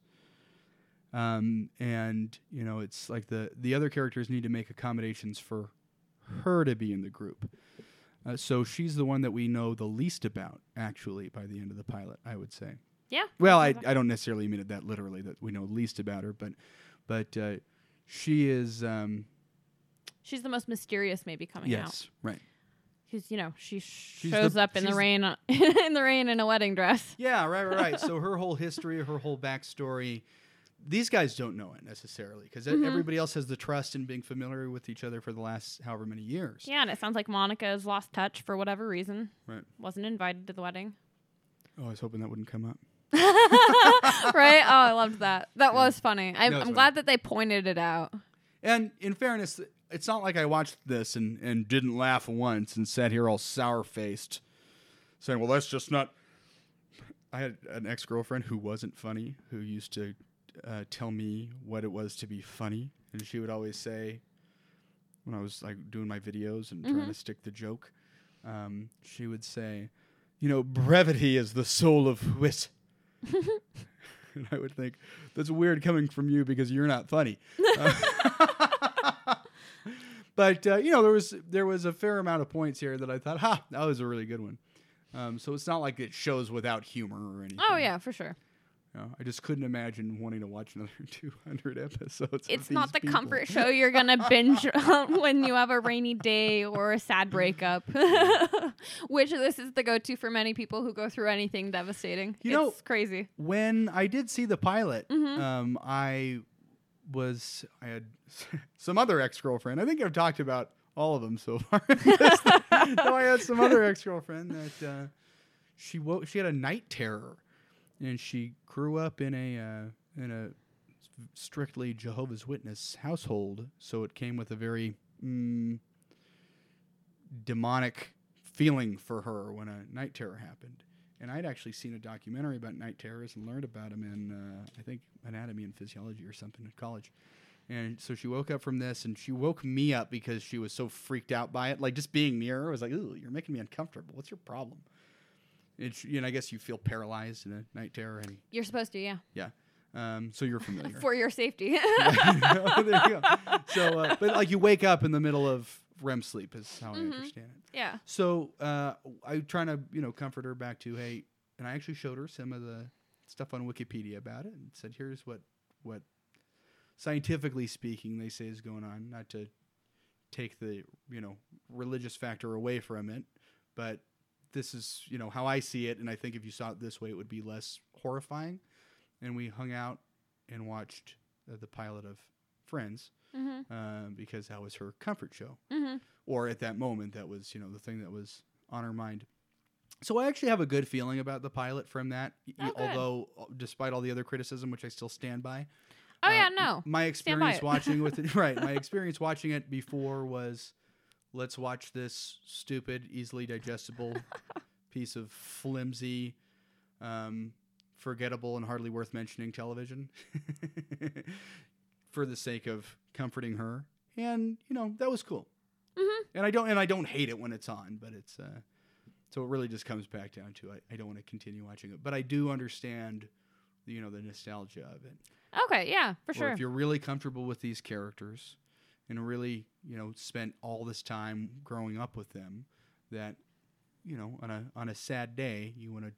Um, and you know, it's like the the other characters need to make accommodations for her to be in the group. Uh, so she's the one that we know the least about, actually, by the end of the pilot. I would say.
Yeah.
Well, I, I don't necessarily mean it that literally that we know least about her, but but uh, she is um,
She's the most mysterious, maybe coming out.
yes right
Because you know she
the-
shows up in the rain, in the rain in a wedding dress.
yeah right right right. so her whole history, her whole backstory, these guys don't know it necessarily because
Mhm.
everybody else has the trust in being familiar with each other for the last however many years.
Yeah, and it sounds like Monica has lost touch for whatever reason.
Right.
Wasn't invited to the wedding.
Oh, I was hoping that wouldn't come up.
right? Oh, I loved that. That was funny. I,
no, funny.
glad that they pointed it out.
And in fairness, it's not like I watched this and, and didn't laugh once and sat here all sour faced, saying, "Well, that's just not." I had an ex girlfriend who wasn't funny, who used to uh, tell me what it was to be funny, and she would always say, when I was like doing my videos and trying
Mhm.
to stick the joke, um, she would say, "You know, brevity is the soul of wit." and I would think that's weird coming from you because you're not funny. Uh, but uh, you know, there was there was a fair amount of points here that I thought, ha, that was a really good one. Um, so it's not like it shows without humor or anything.
Oh yeah, for sure.
You know, I just couldn't imagine wanting to watch another 200 episodes. of
It's not the
people.
comfort show you're gonna binge on when you have a rainy day or a sad breakup. Which this is the go-to for many people who go through anything devastating.
You know-
it's crazy.
When I did see the pilot,
Mhm.
um, I was I had some other ex girlfriend. I think I've talked about all of them so far. no, I had some other ex girlfriend that uh, she woke. She had a night terror, and she grew up in a uh, in a strictly Jehovah's Witness household. So it came with a very mm, demonic feeling for her when a night terror happened. And I'd actually seen a documentary about night terrors and learned about them in, uh, I think, anatomy and physiology or something in college. And so she woke up from this, and she woke me up because she was so freaked out by it. Like just being near her was like, "Ooh, you're making me uncomfortable. What's your problem?" And she, you know, I guess you feel paralyzed in a night terror, and
You're supposed to, yeah.
yeah. Um, so you're familiar.
For your safety.
Yeah, there you go. So, uh, but like you wake up in the middle of REM sleep is how
Mhm.
I understand it.
yeah.
So uh, I trying to you know comfort her back to hey, and I actually showed her some of the stuff on Wikipedia about it and said here's what what scientifically speaking they say is going on. Not to take the you know religious factor away from it, but this is you know how I see it, and I think if you saw it this way, it would be less horrifying. And we hung out and watched uh, the pilot of Friends
Mm-hmm.
uh, because that was her comfort show
Mm-hmm.
or at that moment that was you know the thing that was on her mind so i actually have a good feeling about the pilot from that
Oh,
although uh, despite all the other criticism which i still stand by
Oh
uh,
yeah, no.
my experience watching with it right my experience watching it before was let's watch this stupid easily digestible piece of flimsy um, forgettable and hardly worth mentioning television for the sake of comforting her and you know that was cool
Mhm.
and i don't and i don't hate it when it's on but it's uh so it really just comes back down to I, I don't want to continue watching it but i do understand you know the nostalgia of it
Okay, yeah, for
or
sure.
if you're really comfortable with these characters and really, you know, spent all this time growing up with them, that, you know, on a on a sad day, you want to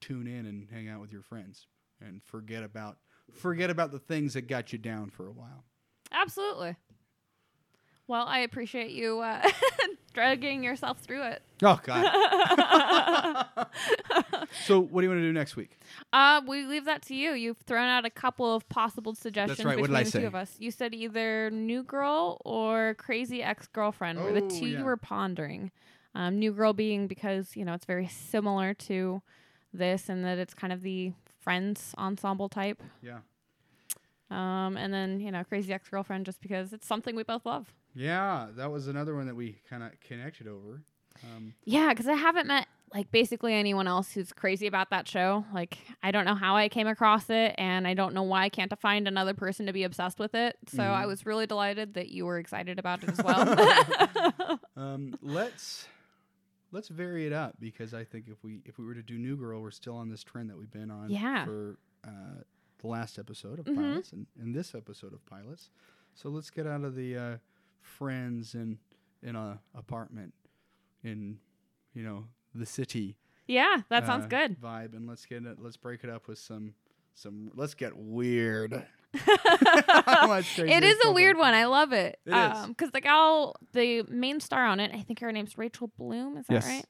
tune in and hang out with your friends and forget about forget about the things that got you down for a while.
Absolutely. Well, I appreciate you uh, dragging yourself through it.
Oh God. So, what do you want to do next week?
Uh, we leave that to you. You've thrown out a couple of possible suggestions
right. What
between
did I
the
say?
two of us. You said either New Girl or Crazy Ex Girlfriend were the two
yeah.
you were pondering. Um, New Girl being because you know it's very similar to this, and that it's kind of the Friends ensemble type.
Yeah.
Um, and then you know Crazy Ex Girlfriend just because it's something we both love.
Yeah, that was another one that we kind of connected over. Um,
Yeah, because I haven't met like basically anyone else who's crazy about that show. Like I don't know how I came across it, and I don't know why I can't find another person to be obsessed with it. So I
Mhm.
was really delighted that you were excited about it as well.
um, let's let's vary it up because I think if we if we were to do New Girl, we're still on this trend that we've been on
Yeah.
for uh, the last episode of
Mhm.
pilots and, and this episode of pilots. So let's get out of the uh, friends and in a apartment in you know the city.
yeah, that sounds
uh,
good.
Vibe and let's get it. Let's break it up with some some. Let's get weird.
It is a weird one. I love it.
It is.
Because the gal, the main star on it, I think her name's Rachel Bloom. Is that
Yes.
right?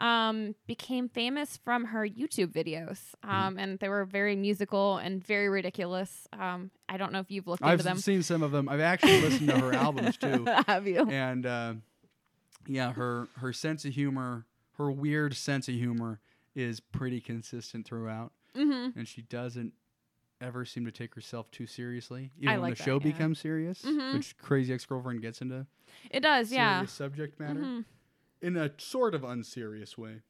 Um, became famous from her YouTube videos.
Mm-hmm.
Um, and they were very musical and very ridiculous. Um, I don't know if you've looked
I've
into them.
seen some of them. I've actually listened to her albums too.
Have you?
and uh, yeah, her her sense of humor, her weird sense of humor, is pretty consistent throughout,
Mm-hmm.
and she doesn't ever seem to take herself too seriously, even
I
when
like
the
that,
show
yeah.
becomes serious,
Mhm.
which Crazy Ex Girlfriend gets into
It does, yeah.
subject matter
Mhm.
in a sort of unserious way.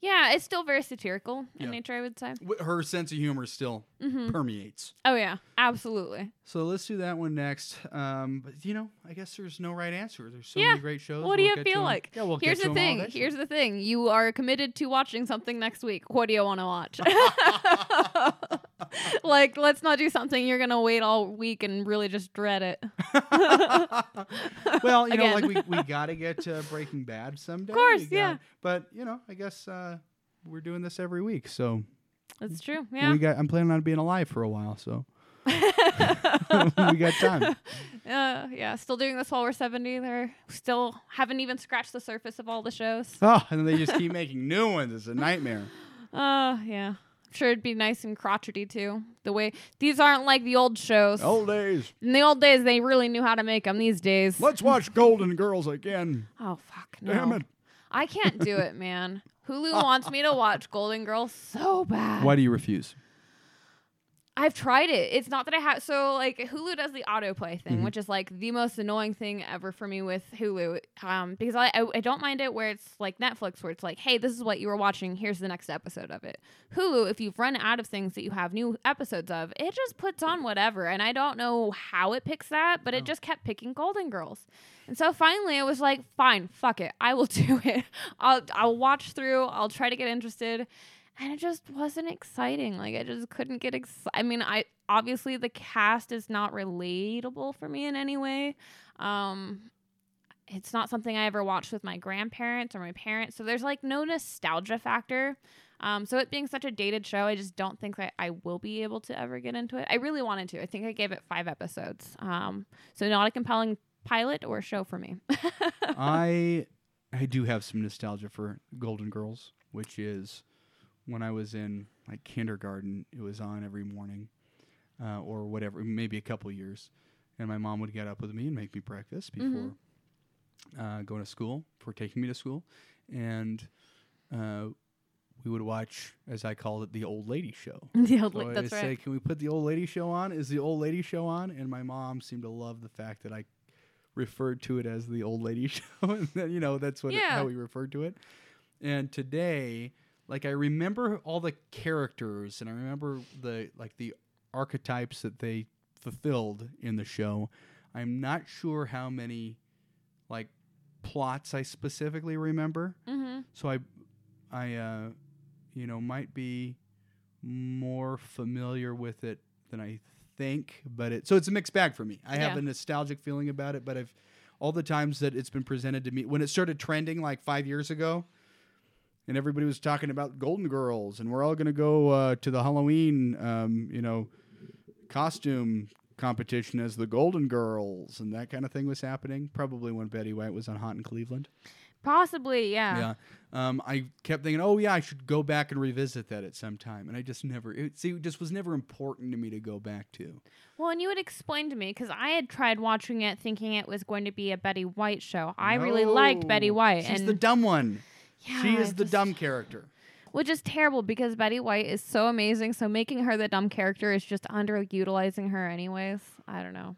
Yeah, it's still very satirical in
Yeah.
nature, I would say.
Her sense of humor still
Mm-hmm.
permeates.
Oh, yeah, absolutely.
So let's do that one next. Um, but you know, I guess there's no right answer. There's so
Yeah.
many great shows.
What do
We'll
you feel like?
Yeah, we'll
Here's the thing. Here's the thing. You are committed to watching something next week. What do you want to watch? like, let's not do something you're going to wait all week and really just dread it.
well, you know, like we, we got to get to Breaking Bad someday.
Of course,
We
yeah.
But you know, I guess uh, we're doing this every week, so
That's true. Yeah.
we got. I'm planning on being alive for a while, so we got time.
uh, yeah. Still doing this while we're 70. They're still haven't even scratched the surface of all the shows.
Oh, and they just keep making new ones. It's a nightmare.
Uh, yeah. I'm sure it'd be nice and crotchety too. The way these aren't like the old shows.
Old days.
In the old days, they really knew how to make them. These days,
Let's watch Golden Girls again.
oh fuck, no.
Damn it.
I can't do it, man. Hulu wants me to watch Golden Girls so bad.
Why do you refuse?
I've tried it. It's not that I have. So like Hulu does the autoplay thing,
Mhm.
which is like the most annoying thing ever for me with Hulu. Um, because I, I I don't mind it where it's like Netflix, where it's like, hey, this is what you were watching. Here's the next episode of it. Hulu, if you've run out of things that you have new episodes of, it just puts on whatever. And I don't know how it picks that, but it
Oh.
just kept picking Golden Girls. And so finally, I was like, fine, fuck it, I will do it. I'll I'll watch through. I'll try to get interested and it just wasn't exciting. Like I just couldn't get excited. I mean, I obviously the cast is not relatable for me in any way. Um, it's not something I ever watched with my grandparents or my parents, so there's like no nostalgia factor. Um, so it being such a dated show, I just don't think that I will be able to ever get into it. I really wanted to. I think I gave it five episodes. Um, so not a compelling pilot or show for me.
I I do have some nostalgia for Golden Girls, which is when I was in like kindergarten. It was on every morning, uh, or whatever, maybe a couple years, and my mom would get up with me and make me breakfast before
Mhm.
uh, going to school, for taking me to school, and uh, we would watch, as I called it, the old lady show.
the old,
So
like,
I
that's
say, can we put the old lady show on? Is the old lady show on? And my mom seemed to love the fact that I referred to it as the old lady show, and then, you know that's what it- how we referred to it. And today, like I remember all the characters, and I remember the like the archetypes that they fulfilled in the show. I'm not sure how many like plots I specifically remember.
Mm-hmm.
So I, I, uh, you know, might be more familiar with it than I think. But it so it's a mixed bag for me. I have a nostalgic feeling about it, but I've all the times that it's been presented to me when it started trending like five years ago. And everybody was talking about Golden Girls, and we're all going to go uh, to the Halloween, um, you know, costume competition as the Golden Girls, and that kind of thing was happening. Probably when Betty White was on Hot in Cleveland.
Possibly, yeah.
Yeah. Um, I kept thinking, oh yeah, I should go back and revisit that at some time, and I just never. It, see, it just was never important to me to go back to.
Well, and you had explained to me because I had tried watching it, thinking it was going to be a Betty White show. I really liked Betty White,
She's
and
the dumb one.
Yeah,
she is the
just-
dumb character.
which is terrible because Betty White is so amazing. So making her the dumb character is just underutilizing her, anyways. I don't know,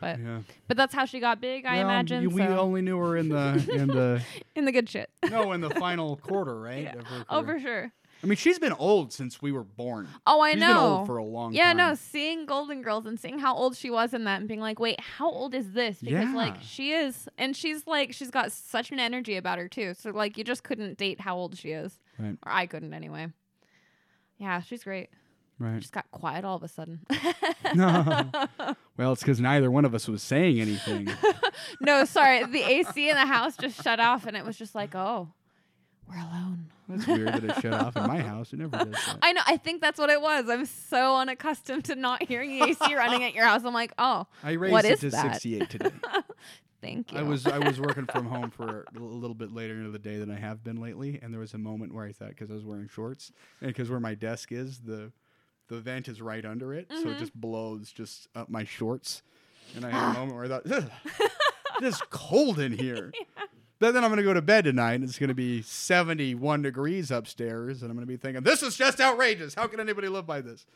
but
Yeah.
but that's how she got big, I imagine.
you- we only knew her in the in the
in the good shit.
no in the final quarter, right?
Yeah. oh, for sure.
I mean, she's been old since we were born.
Oh, I
She's
know.
been old for a long
yeah,
time.
Yeah, no, seeing Golden Girls and seeing how old she was in that and being like, wait, how old is this? Because like she is and she's like she's got such an energy about her too. So like you just couldn't date how old she is.
Right.
Or I couldn't anyway. Yeah, she's great.
Right.
Just got quiet all of a sudden. No.
Well, it's because neither one of us was saying anything.
no, sorry. The AC in the house just shut off and it was just like, oh, we're alone.
That's weird that it shut off in my house. It never does that.
I know. I think that's what it was. I'm so unaccustomed to not hearing the AC running at your house. I'm like, oh,
I raised
What
it
is
to
that?
68 today.
thank you.
I was I was working from home for a little bit later into the day than I have been lately, and there was a moment where I thought because I was wearing shorts and because where my desk is, the the vent is right under it, so it
Mhm.
just blows just up my shorts, and I had a moment where I thought, "Ugh, it is cold in here. But then I'm gonna go to bed tonight, and it's gonna be 71 degrees upstairs, and I'm gonna be thinking, this is just outrageous. How can anybody live by this?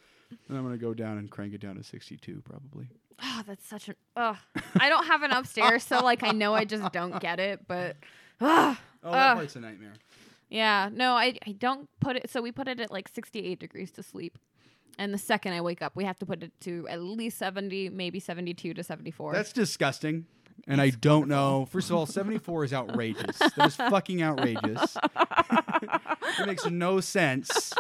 And I'm gonna go down and crank it down to 62 probably.
Oh, that's such an. Ugh. I don't have an upstairs, so like I know I just don't get it. But, ugh.
Oh, that part's a nightmare.
yeah, no, I I don't put it. So we put it at like 68 degrees to sleep, and the second I wake up, we have to put it to at least 70, maybe 72 to 74.
That's disgusting. And I don't know. First of all, 74 is outrageous. That is fucking outrageous. it makes no sense.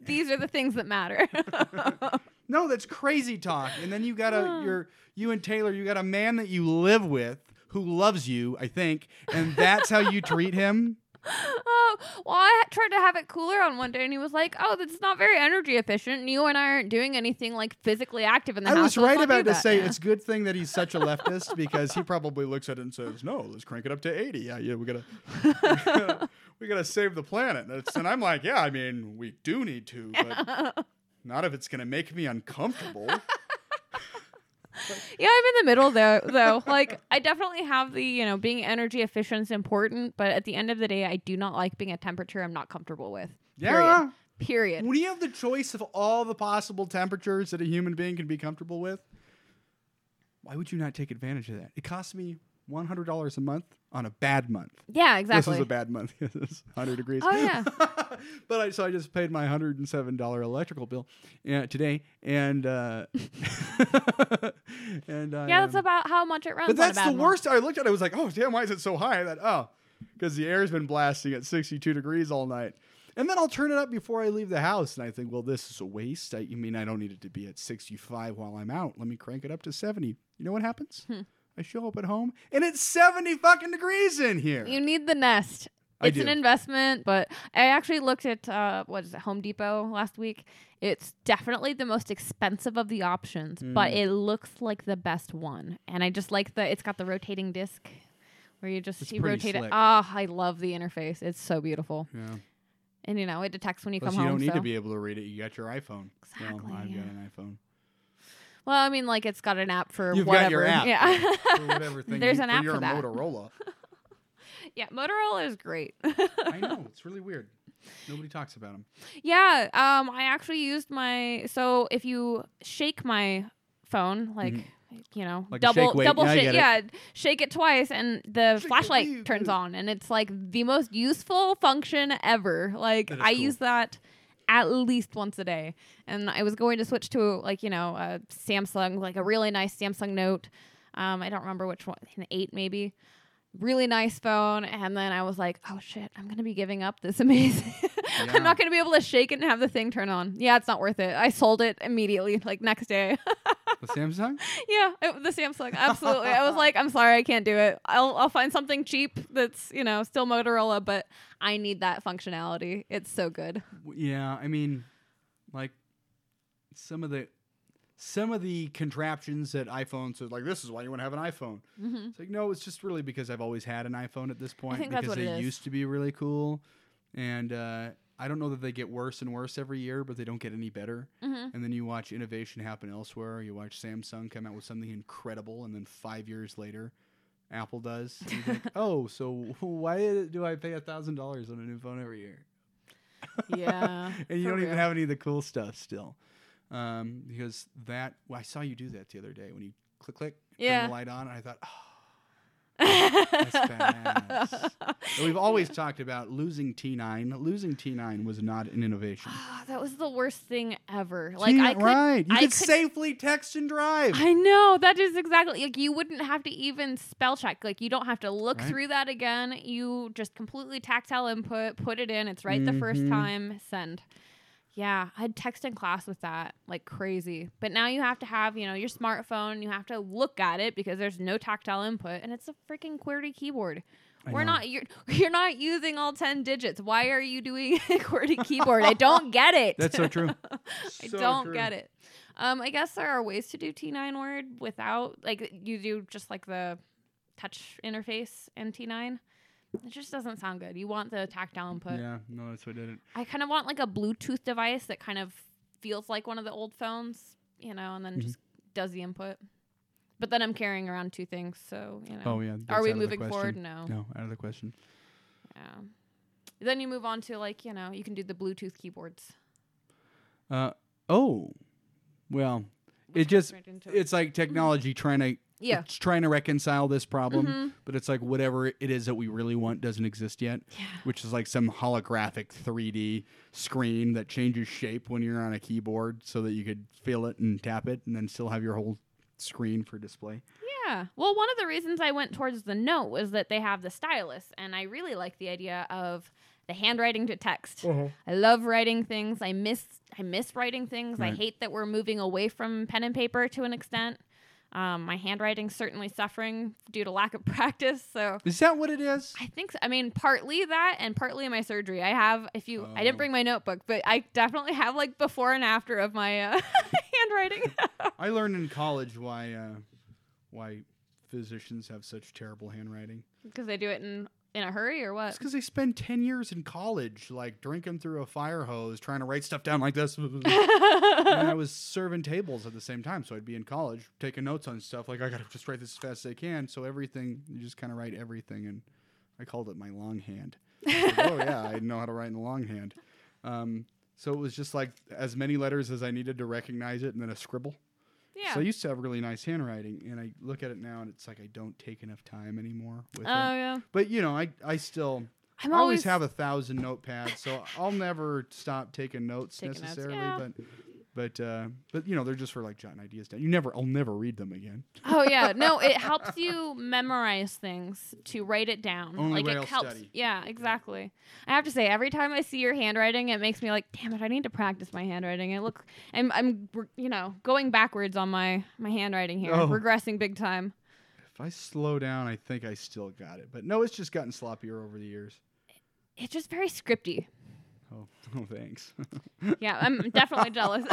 These are the things that matter.
No, that's crazy talk. And then you got a you're you and Taylor, you got a man that you live with who loves you, I think, and that's how you treat him.
Oh, well, I tried to have it cooler on one day, and he was like, "Oh, that's not very energy efficient. and You and I aren't doing anything like physically active in the
I
house."
I was
so
right about to
that."
say
Yeah.
it's a good thing that he's such a leftist because he probably looks at it and says, "No, let's crank it up to 80. Yeah, yeah, we gotta, we gotta, we gotta save the planet." It's, and I'm like, "Yeah, I mean, we do need to, but not if it's gonna make me uncomfortable."
Yeah, I'm in the middle though. Though, like, I definitely have the you know being energy efficient is important, but at the end of the day, I do not like being a temperature I'm not comfortable with.
Yeah.
Period. Period.
When you have the choice of all the possible temperatures that a human being can be comfortable with, why would you not take advantage of that? It costs me one hundred dollars a month on a bad month.
Yeah, exactly.
This is a bad month. hundred degrees.
Oh, yeah.
but I so I just paid my hundred and seven dollar electrical bill uh, today, and uh, and I,
yeah, that's
um,
about how much it runs.
But that's the
month.
worst. I looked at it. I was like, oh damn, why is it so high? That oh, because the air's been blasting at sixty two degrees all night. And then I'll turn it up before I leave the house, and I think, well, this is a waste. I, you mean I don't need it to be at 65 while I'm out? Let me crank it up to 70. You know what happens?
Hmm.
I show up at home, and it's 70 fucking degrees in here.
You need the Nest.
I
It's an investment, but I actually looked at uh, what is it, Home Depot last week. It's definitely the most expensive of the options, but
Mm.
it looks like the best one. And I just like the it's got the rotating disc where you just
It's
you rotate it.
slick.
Ah, I love the interface. It's so beautiful.
yeah.
And you know, it detects when you
Plus,
come
you
home.
You don't need
so.
to be able to read it. You got your iPhone.
Exactly,
Well, I've
yeah.
got an iPhone.
Well, I mean, like it's got an app for
You've
whatever.
got your app.
Yeah.
For whatever thing.
There's
you,
an
for
app
your
for that.
Motorola.
yeah, Motorola is great.
I know. It's really weird. Nobody talks about them.
Yeah, um, I actually used my so if you shake my phone, like you know,
Mm-hmm. Like
double
shake
double
Yeah,
shake, yeah, shake it twice, and the
Shake
flashlight turns on, and it's like the most useful function ever. Like I
cool.
use that at least once a day, and I was going to switch to like you know a Samsung, like a really nice Samsung Note. Um, I don't remember which one, an eight maybe. Really nice phone, and then I was like, "Oh shit, I'm gonna be giving up this amazing.
Yeah.
I'm not gonna be able to shake it and have the thing turn on. Yeah, it's not worth it. I sold it immediately, like next day.
The Samsung?
yeah, it, the Samsung, absolutely. I was like, I'm sorry, I can't do it. I'll I'll find something cheap that's you know still Motorola, but I need that functionality. It's so good.
Yeah, I mean, like some of the some of the contraptions that iPhones are like, this is why you want to have an iPhone.
Mm-hmm.
It's like, no, it's just really because I've always had an iPhone at this point because they used to be really cool. And uh, I don't know that they get worse and worse every year, but they don't get any better.
Mm-hmm.
And then you watch innovation happen elsewhere. You watch Samsung come out with something incredible, and then five years later, Apple does. And you oh, so why do I pay a thousand dollars on a new phone every year?
Yeah.
and you don't even have any of the cool stuff still, um, because that. Well, I saw you do that the other day when you click click turn
Yeah.
the light on, and I thought, oh, that's badass. We've always talked about losing T9. Losing T9 was not an innovation.
Ah, that was the worst thing ever. Like
T9
I could,
right, you
I
could,
could-
safely text and drive.
I know that is exactly like you wouldn't have to even spell check. Like you don't have to look
Right.
through that again. You just completely tactile input, put it in. It's right the first
Mhm.
time. Send. Yeah, I'd text in class with that like crazy. But now you have to have, you know, your smartphone. You have to look at it because there's no tactile input, and it's a freaking QWERTY keyboard.
I
We're
know.
not you're you're not using all ten digits. Why are you doing a QWERTY keyboard? I don't get it.
That's so true.
I
So
don't
true.
get it. Um, I guess there are ways to do T9 word without like you do just like the touch interface in T9. It just doesn't sound good. You want the tactile input.
Yeah, no, that's what I did it.
I kind of want like a Bluetooth device that kind of feels like one of the old phones, you know, and then
Mhm.
just does the input. But then I'm carrying around two things, so you know.
Oh yeah.
are we moving forward? No.
No, out of the question.
Yeah. Then you move on to like you know you can do the Bluetooth keyboards.
Uh oh, well, it just it's like technology trying to
yeah.
it's trying to reconcile this problem,
Mhm.
but it's like whatever it is that we really want doesn't exist yet,
Yeah.
which is like some holographic 3D screen that changes shape when you're on a keyboard so that you could feel it and tap it and then still have your whole screen for display.
Yeah. Well, one of the reasons I went towards the note was that they have the stylus, and I really like the idea of the handwriting to text. I love writing things. I miss I miss writing things. I hate that we're moving away from pen and paper to an extent. Um, my handwriting's certainly suffering due to lack of practice. So
Is that what it is?
I think so. I mean, partly that, and partly my surgery. I have. If you, I didn't
Oh.
bring my notebook, but I definitely have like before and after of my uh, handwriting.
I learned in college why uh, why physicians have such terrible handwriting.
Because they do it in in a hurry or what?
It's because they spend 10 years in college, like drinking through a fire hose, trying to write stuff down like this. and I was serving tables at the same time. So I'd be in college taking notes on stuff. Like, I got to just write this as fast as I can. So everything, you just kind of write everything. And I called it my longhand. Like, oh, yeah, I know how to write in the longhand. Um, so it was just like as many letters as I needed to recognize it and then a scribble.
Yeah.
So I used to have really nice handwriting. And I look at it now and it's like I don't take enough time anymore with
oh
it.
yeah.
But, you know, I, I still.
I'm
I always
always
have a thousand notepads, so I'll never stop taking notes
Taking notes,
necessarily.
yeah.
But but uh, but you know they're just for like jotting ideas down. You never, I'll never read them again.
Oh yeah, no, it helps you memorize things to write it down.
Only
like it helps.
study.
Yeah, exactly. I have to say, every time I see your handwriting, it makes me like, damn it, I need to practice my handwriting. I look, I'm, I'm, you know, going backwards on my my handwriting here,
Oh.
regressing big time.
If I slow down, I think I still got it. But no, it's just gotten sloppier over the years.
It's just very scripty.
Oh, oh thanks.
Yeah, I'm definitely jealous.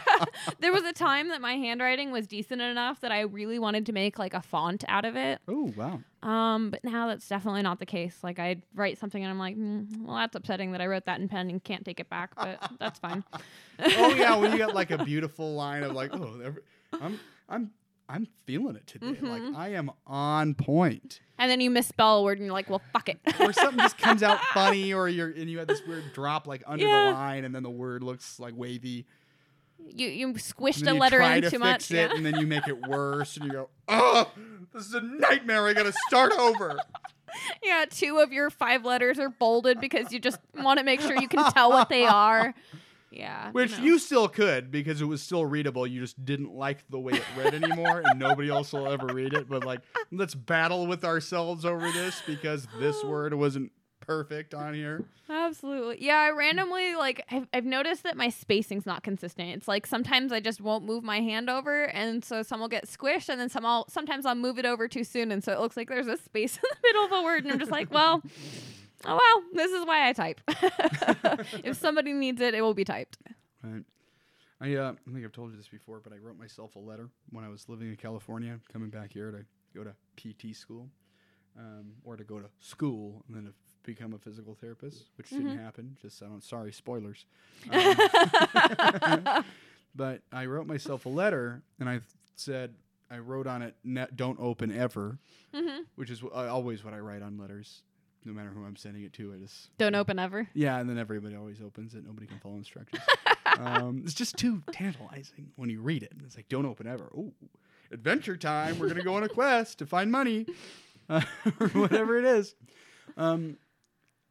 there was a time that my handwriting was decent enough that I really wanted to make like a font out of it.
oh wow.
Um, but now that's definitely not the case. Like I write something and I'm like, mm, well, that's upsetting that I wrote that in pen and can't take it back, but that's fine.
Oh yeah, when you got like a beautiful line of like, oh, every, I'm I'm I'm feeling it today.
Mhm.
Like I am on point.
And then you misspell a word and you're like, well, fuck it.
or something just comes out funny, or you're and you had this weird drop like under
Yeah.
the line, and then the word looks like wavy.
you you squished a
you
letter
try
in
to
too
fix
much.
it,
Yeah.
and then you make it worse, and you go, "Oh, this is a nightmare! I got to start over."
yeah, two of your five letters are bolded because you just want to make sure you can tell what they are. Yeah.
Which
no.
you still could because it was still readable. You just didn't like the way it read anymore, and nobody else will ever read it. But like, let's battle with ourselves over this because this word wasn't perfect on here.
Absolutely. Yeah, I randomly like I've, I've noticed that my spacing's not consistent. It's like sometimes I just won't move my hand over and so some will get squished and then some I'll sometimes I'll move it over too soon and so it looks like there's a space in the middle of a word and I'm just like, well, oh well, this is why I type. if somebody needs it, it will be typed.
Right. I uh, I think I've told you this before, but I wrote myself a letter when I was living in California, coming back here to go to PT school, um, or to go to school and then to become a physical therapist, which didn't happen. Just I don't. Sorry, spoilers. Um, but I wrote myself a letter, and I said I wrote on it, "Don't open ever,"
hmm
which is wh- uh, always what I write on letters, no matter who I'm sending it to. I just
Don't open ever.
yeah, and then everybody always opens it. Nobody can follow instructions. um, it's just too tantalizing when you read it. It's like, don't open ever. Oh, adventure time. We're going to go on a quest to find money uh, or whatever it is. Um,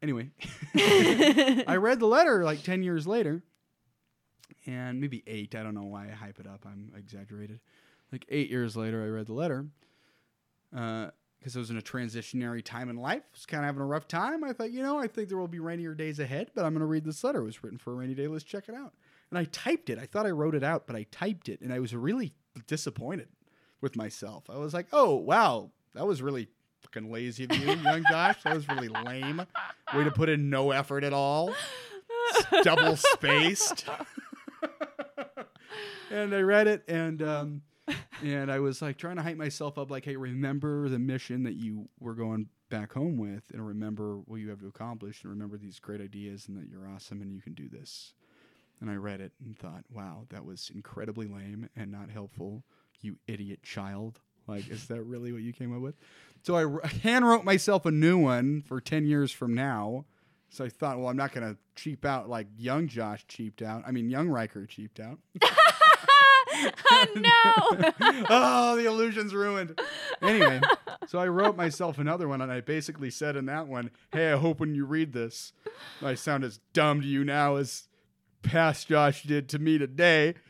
anyway, I read the letter like 10 years later, and maybe eight. I don't know why I hype it up. I'm exaggerated. Like eight years later, I read the letter because I was in a transitionary time in life. I was kind of having a rough time. I thought, you know, I think there will be rainier days ahead, but I'm going to read this letter. It was written for a rainy day. Let's check it out. And I typed it. I thought I wrote it out, but I typed it, and I was really disappointed with myself. I was like, oh, wow, that was really fucking lazy of you, young Josh. That was really lame. Way to put in no effort at all. Double spaced. and I read it, and um, and I was like trying to hype myself up, like, hey, remember the mission that you were going back home with, and remember what you have to accomplish, and remember these great ideas, and that you're awesome, and you can do this. And I read it and thought, wow, that was incredibly lame and not helpful. You idiot child. Like, is that really what you came up with? So I r- hand wrote myself a new one for 10 years from now. So I thought, well, I'm not going to cheap out like young Josh cheaped out. I mean, young Riker cheaped out.
oh no.
oh, the illusion's ruined. Anyway, so I wrote myself another one, and I basically said in that one, "Hey, I hope when you read this, I sound as dumb to you now as past Josh did to me today."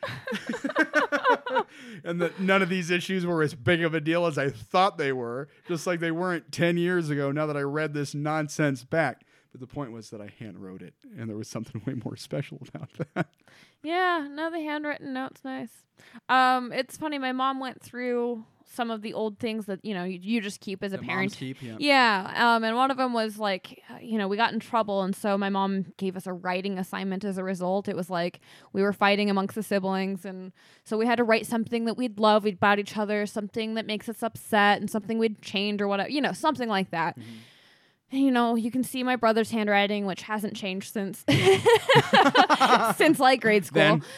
and that none of these issues were as big of a deal as I thought they were, just like they weren't 10 years ago now that I read this nonsense back. But the point was that I hand wrote it, and there was something way more special about that.
Yeah, no, the handwritten note's nice. Um, it's funny. My mom went through some of the old things that you know you, you just keep as a
That
parent.
keep, yeah.
Yeah, um, and one of them was like, uh, you know, we got in trouble, and so my mom gave us a writing assignment as a result. It was like we were fighting amongst the siblings, and so we had to write something that we'd love, we'd about each other, something that makes us upset, and something we'd change or whatever, you know, something like that.
Mm-hmm.
You know, you can see my brother's handwriting, which hasn't changed since since like grade school.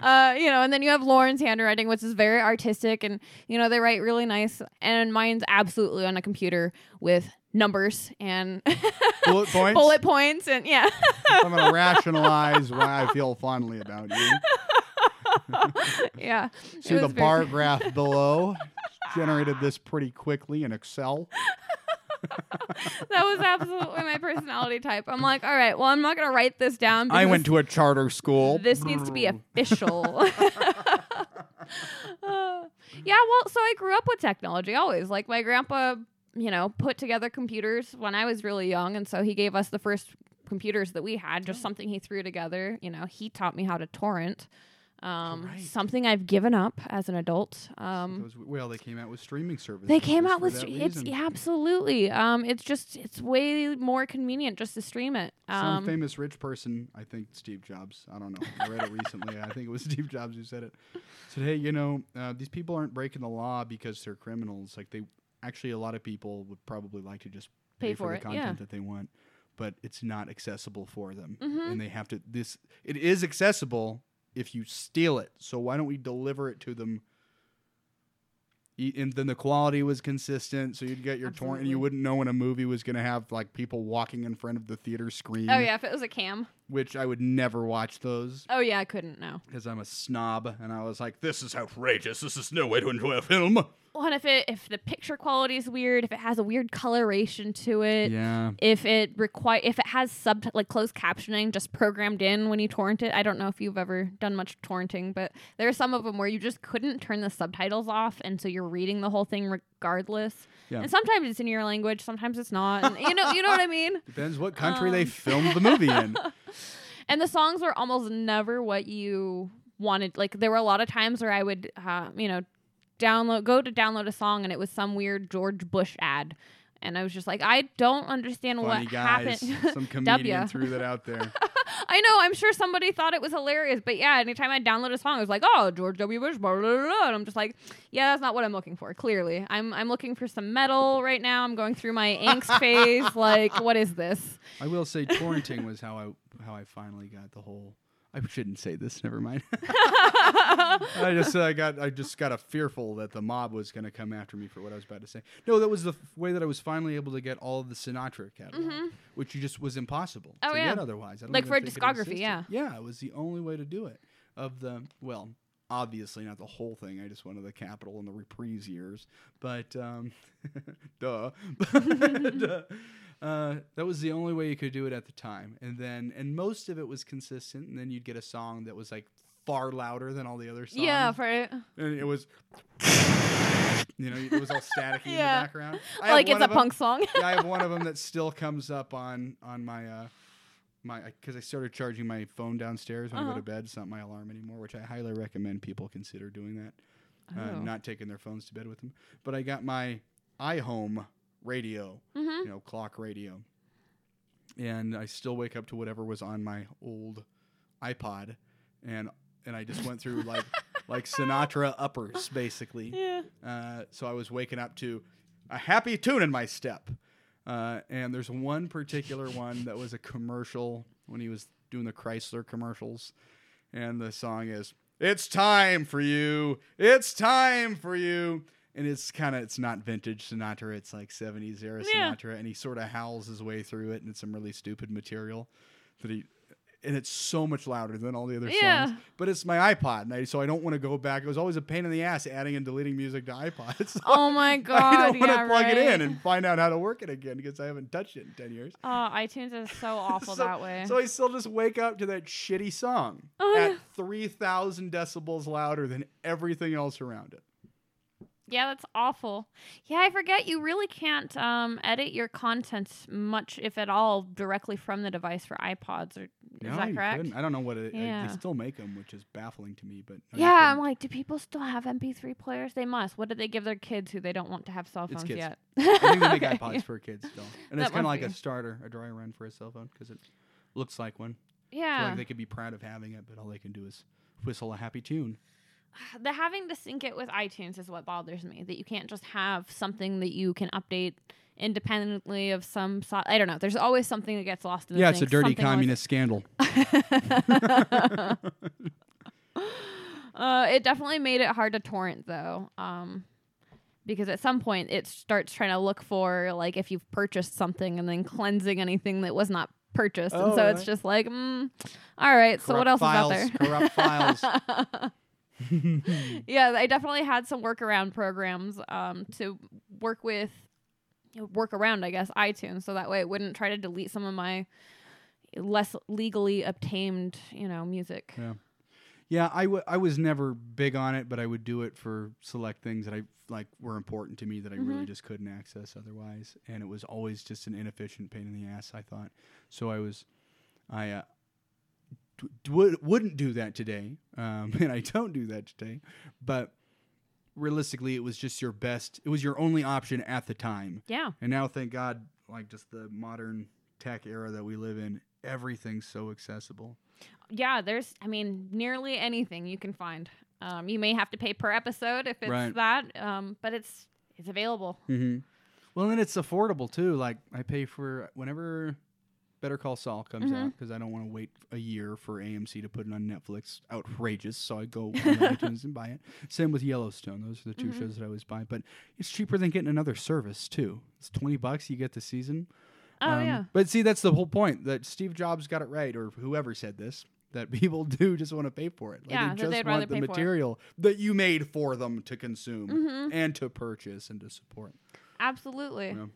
Uh, you know, and then you have Lauren's handwriting, which is very artistic, and you know they write really nice. And mine's absolutely on a computer with numbers and
Bullet points.
bullet points, and yeah,
I'm going to rationalize why I feel fondly about you.
yeah.
See the bar graph below. Generated this pretty quickly in Excel.
That was absolutely my personality type. I'm like, all right, well, I'm not gonna write this down.
I went to a charter school.
This needs to be official. Uh, yeah, well, so I grew up with technology always. Like my grandpa, you know, put together computers when I was really young, and so he gave us the first computers that we had, just something he threw together. You know, he taught me how to torrent. Um,
Right.
something I've given up as an adult. Um,
Those- well, they came out with streaming services.
they came out with it's yeah, absolutely. Um, it's just it's way more convenient just to stream it.
Some
Um,
famous rich person, I think Steve Jobs. I don't know. I read it recently. I think it was Steve Jobs who said it. Said, "Hey, you know, uh, these people aren't breaking the law because they're criminals. Like they, actually, a lot of people would probably like to just
Pay
pay,
for
the
it,
content
yeah.
that they want, but it's not accessible for them,
Mhm.
and they have to. This it is accessible if you steal it. So why don't we deliver it to them?" And then the quality was consistent, so you'd get your torrent, and you wouldn't know when a movie was going to have like people walking in front of the theater screen
oh yeah, if it was a cam.
Which I would never watch those
Oh yeah, I couldn't know.
because I'm a snob, and I was like, "This is outrageous. This is no way to enjoy a film."
Well, and if it if the picture quality is weird, if it has a weird coloration to it,
Yeah,
if it require if it has sub like closed captioning just programmed in when you torrent it. I don't know if you've ever done much torrenting, but there are some of them where you just couldn't turn the subtitles off, and so you're reading the whole thing regardless.
Yeah.
And sometimes it's in your language, sometimes it's not. And you know, you know what I mean.
depends what country they
Um.
filmed the movie in.
And the songs were almost never what you wanted. Like there were a lot of times where I would, uh, you know, download, go to download a song, and it was some weird George Bush ad, and I was just like, I don't understand
Funny
what
guys,
happened.
some comedian
W.
threw that out there.
I know. I'm sure somebody thought it was hilarious, but yeah, anytime I download a song, I was like, "Oh, George W. Bush," blah, blah, blah, blah, and I'm just like, "Yeah, that's not what I'm looking for." Clearly, I'm I'm looking for some metal right now. I'm going through my angst phase. Like, what is this?
I will say torrenting was how I how I finally got the whole. I shouldn't say this. Never mind. I just uh, got I just got a fearful that the mob was going to come after me for what I was about to say. No, that was the f- way that I was finally able to get all of the Sinatra catalog, which you just was impossible
Oh,
to
yeah.
get otherwise. I don't
Like for a discography, yeah.
Yeah, it was the only way to do it. Of the well, obviously not the whole thing. I just wanted the Capitol and the Reprise years, but um, duh. Duh. Uh, that was the only way you could do it at the time, and then and most of it was consistent. And then you'd get a song that was like far louder than all the other songs.
Yeah, for
and it was, you know, it was all staticky in the background. I
like it's a
of 'em-
punk song.
yeah, I have one of them that still comes up on on my uh my because I started charging my phone downstairs when I go
Uh-huh.
to bed. It's not my alarm anymore, which I highly recommend people consider doing that. Uh,
Oh.
not taking their phones to bed with them. But I got my iHome radio,
Mhm.
you know, clock radio, and I still wake up to whatever was on my old iPod, and and I just went through like like Sinatra uppers basically.
yeah.
Uh, so I was waking up to a happy tune in my step. Uh, and there's one particular one that was a commercial when he was doing the Chrysler commercials. And the song is, It's time for you. It's time for you. And it's kind of, it's not vintage Sinatra. It's like 70s era
Yeah.
Sinatra. And he sort of howls his way through it. And it's some really stupid material that he, and it's so much louder than all the other
Yeah.
songs. But it's my iPod, and I, so I don't want to go back. It was always a pain in the ass adding and deleting music to iPods. So
Oh my god!
I don't want to
yeah,
plug it in and find out how to work it again because I haven't touched it in 10 years.
Oh, iTunes is so awful
so,
that way.
So I still just wake up to that shitty song
Oh,
at 3,000 decibels louder than everything else around it.
Yeah, that's awful. Yeah, I forget you really can't um, edit your content much, if at all, directly from the device for iPods. Or is that
you
correct?
couldn't. I don't know what it, I- they still make them, which is baffling to me. But no,
Yeah, I'm like, do people still have MP3 players? They must. What do they give their kids who they don't want to have cell phones yet?
I think they make
Okay.
iPods for kids still, and
That
it's kind of like a starter, a dry run for a cell phone because it looks like one. So
Yeah,
like they could be proud of having it, but all they can do is whistle a happy tune.
the having to sync it with iTunes is what bothers me. That you can't just have something that you can update independently of some. So- I don't know. There's always something that gets lost in the
Yeah, it's a dirty
Something always-
communist scandal.
uh, it definitely made it hard to torrent though. Um, because at some point it starts trying to look for like if you've purchased something and then cleansing anything that was not purchased, and
Oh,
so it's just like, mm, all right. so what else
Corrupt
is out there?
Corrupt files.
yeah, I definitely had some workaround programs um, to work with, work around, I guess, iTunes, so that way it wouldn't try to delete some of my less legally obtained, you know, music.
Yeah. Yeah, I, w- I was never big on it, but I would do it for select things that I like were important to me that I really
Mhm.
just couldn't access otherwise, and it was always just an inefficient pain in the ass. I thought so. I was, I uh, would, wouldn't do that today, um, and I don't do that today. But realistically, it was just your best. It was your only option at the time,
Yeah.
and now, thank God, like just the modern tech era that we live in, everything's so accessible.
Yeah, there's, I mean, nearly anything you can find. Um, you may have to pay per episode if it's
Right.
that, um, but it's it's available.
Mm-hmm. Well, and it's affordable too. Like I pay for whenever Better Call Saul comes out
Mhm.
because I don't want to wait a year for AMC to put it on Netflix. Outrageous. So I go on iTunes and buy it. Same with Yellowstone. Those are the 2
Mhm.
shows that I always buy. But it's cheaper than getting another service too. It's twenty bucks. You get the season.
Oh
Um,
yeah.
But see, that's the whole point. That Steve Jobs got it right, or whoever said this. That people do just want to pay for it. Like
Yeah,
they just want the
pay for it.
material that you made for them to consume
Mhm.
and to purchase and to support.
Absolutely.
Yeah.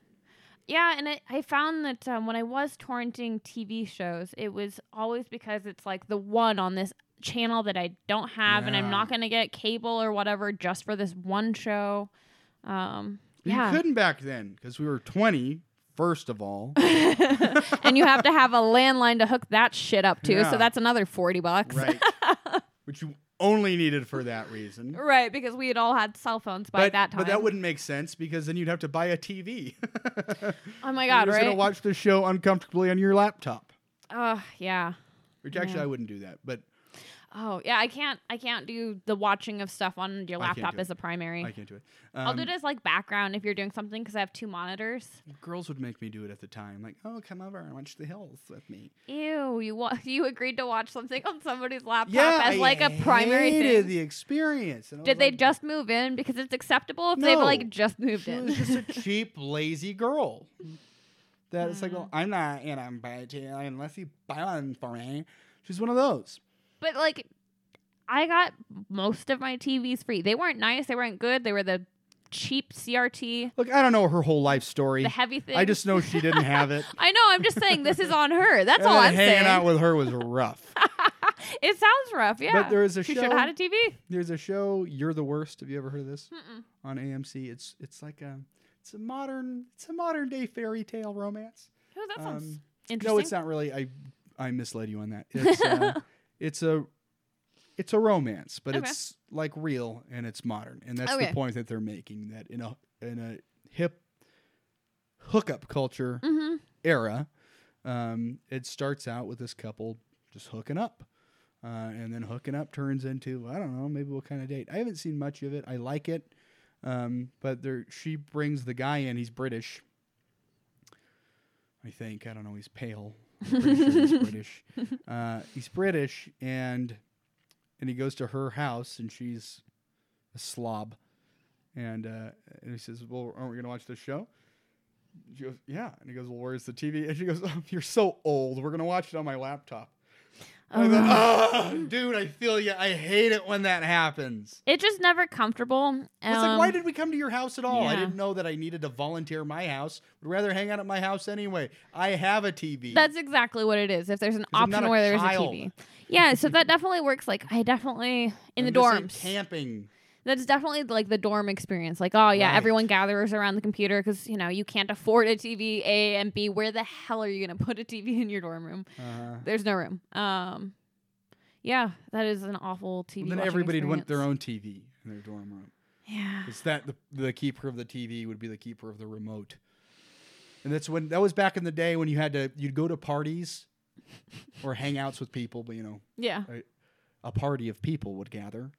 Yeah, and it, I found that um, when I was torrenting TV shows, it was always because it's like the one on this channel that I don't have, and I'm not going to get cable or whatever just for this one show. Um,
You
yeah.
couldn't back then because we were 20, first of all.
and you have to have a landline to hook that shit up to,
Yeah.
so that's another 40 bucks.
right. Which you only needed for that reason.
Right, because we had all had cell phones by
But,
that time.
but that wouldn't make sense because then you'd have to buy a TV.
oh my god!
You're just gonna watch the show uncomfortably on your laptop.
Oh, yeah.
Which actually
Yeah.
I wouldn't do that, but
Oh yeah, I can't. I can't do the watching of stuff on your
I can't
laptop
do
as a primary.
I can't do it.
I'll do
Um,
it as like background if you're doing something because I have two monitors.
Girls would make me do it at the time, like, "Oh, come over and watch the hills with me."
Ew, you wa- you agreed to watch something on somebody's laptop as like a primary
hated
thing.
the experience. And I
Did
was
they
like,
just move in because it's acceptable if they've
No.
like just moved
She
in?
was just a cheap, lazy girl. That it's like, well, I'm not, you know, but uh, unless you buy one for me. She's one of those.
But like, I got most of my TVs free. They weren't nice. They weren't good. They were the cheap CRT,
Look, I don't know her whole life story.
the heavy thing.
I just know she didn't have it.
I know. I'm just saying this is on her. That's all I'm
hanging
saying.
out with her was rough.
it sounds rough. Yeah.
But there is a
she
show.
should have had a TV.
There's a show. You're the worst. Have you ever heard of this
Mm-mm.
on AMC? It's it's like a it's a modern it's a modern day fairy tale romance.
Oh, that sounds
Um,
interesting.
No, it's not really. I I misled you on that. It's uh, it's a it's a romance, but
Okay.
it's like real and it's modern, and that's
Okay.
the point that they're making. That in a in a hip hookup culture
Mm-hmm.
era, um, it starts out with this couple just hooking up. Uh, and then hooking up turns into I don't know maybe we'll kind of date. I haven't seen much of it. I like it, um, but there she brings the guy in. He's British, I think. I don't know. He's pale. Pretty sure he's British. Uh, he's British, and and he goes to her house, and she's a slob, and uh, and he says, "Well, aren't we gonna watch this show?" She goes, "Yeah," and he goes, "Well, where's the TV?" And she goes, oh, "You're so old. We're gonna watch it on my laptop." I thought, "Ah, dude, I feel you. I hate it when that happens.
It's just never comfortable.
It's like, why
Um,
did we come to your house at all? I didn't know that I needed to volunteer my house. Would rather hang out at my house anyway. I have a TV.
That's exactly what it is. If there's an option where there's
child.
a TV. Yeah, so that definitely works. Like I definitely in
I'm
the dorms.
camping.
That's definitely like the dorm experience. Like, oh yeah,
Right.
everyone gathers around the computer because you know you can't afford a TV. A and B, where the hell are you gonna put a TV in your dorm room?
Uh,
There's no room. Um, yeah, that is an awful TV.
then everybody would want their own TV in their dorm room.
Yeah.
It's that the, the keeper of the TV would be the keeper of the remote. And that's when that was back in the day when you had to you'd go to parties or hangouts with people, but you know,
Yeah.
A party of people would gather,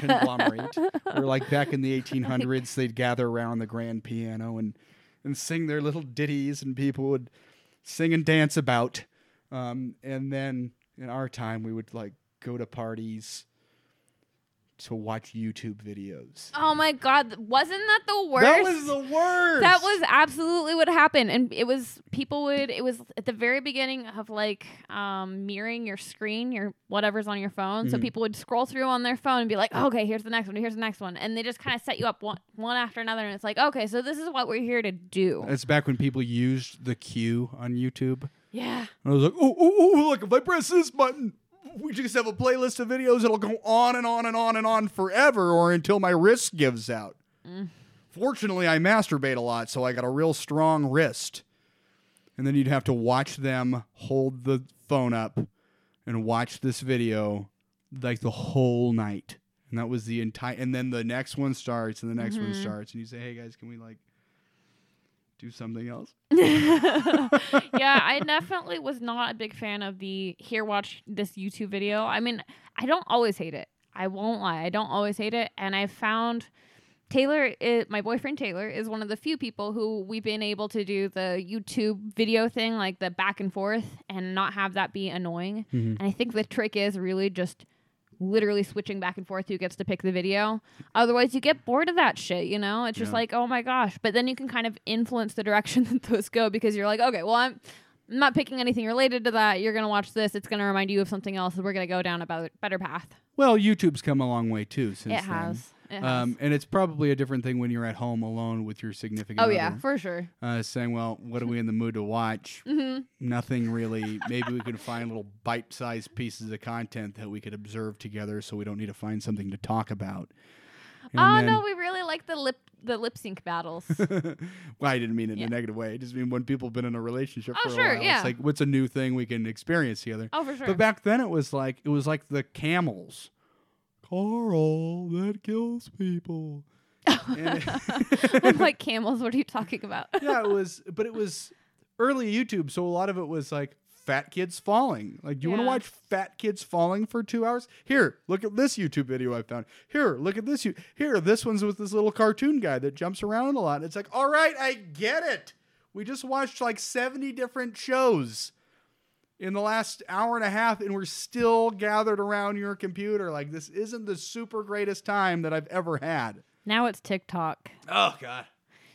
conglomerate. or like back in the 1800s, they'd gather around the grand piano and and sing their little ditties, and people would sing and dance about. Um, and then in our time, we would like go to parties to watch YouTube videos.
Oh my god, wasn't that the worst?
That was the worst.
That was absolutely what happened, and it was people would. It was at the very beginning of like um, mirroring your screen, your whatever's on your phone. So
Mhm.
people would scroll through on their phone and be like, "Okay, here's the next one. Here's the next one," and they just kind of set you up one, one after another. And it's like, okay, so this is what we're here to do.
That's back when people used the queue on YouTube.
yeah,
And I was like, oh, oh, oh, look, if I press this button, we just have a playlist of videos. that'll go on and on and on and on forever or until my wrist gives out.
Mm.
Fortunately, I masturbate a lot, so I got a real strong wrist. And then you'd have to watch them hold the phone up and watch this video like the whole night. And that was the entire. And then the next one starts, and the next one
Mhm.
starts, and you say, "Hey guys, can we like do something else?"
yeah, I definitely was not a big fan of the here watch this YouTube video. I mean, I don't always hate it. I won't lie. I don't always hate it, and I found Taylor, i my boyfriend Taylor, is one of the few people who we've been able to do the YouTube video thing, like the back and forth, and not have that be annoying.
Mhm.
And I think the trick is really just literally switching back and forth who gets to pick the video. Otherwise, you get bored of that shit, you know? It's just
Yeah.
like, oh my gosh. But then you can kind of influence the direction that those go because you're like, okay, well, I'm. I'm not picking anything related to that. You're gonna watch this. It's gonna remind you of something else. We're gonna go down a better, path.
Well, YouTube's come a long way too since
it
then.
It.
Um, and it's probably a different thing when you're at home alone with your significant
oh
other.
yeah, for sure.
Uh, saying, well, what are we in the mood to watch?
hmm
Nothing really. Maybe we could find little bite sized pieces of content that we could observe together so we don't need to find something to talk about. And
Oh
then-
no, we really like the lip the lip sync battles.
well, I didn't mean it
Yeah.
in a negative way. I just mean when people have been in a relationship
Oh,
for a
sure,
while.
yeah.
It's like, what's a new thing we can experience together?
oh for sure.
But back then it was like it was like the camels. Carl, that kills people.
I'm like camels. What are you talking about?
yeah, it was, but it was early YouTube, so a lot of it was like fat kids falling. Like, do you want to watch fat kids falling for two hours? Here, look at this YouTube video I found. Here, look at this. You here, this one's with this little cartoon guy that jumps around a lot. It's like, all right, I get it. We just watched like seventy different shows in the last hour and a half, and we're still gathered around your computer. Like, this isn't the super greatest time that I've ever had.
Now it's TikTok.
Oh God,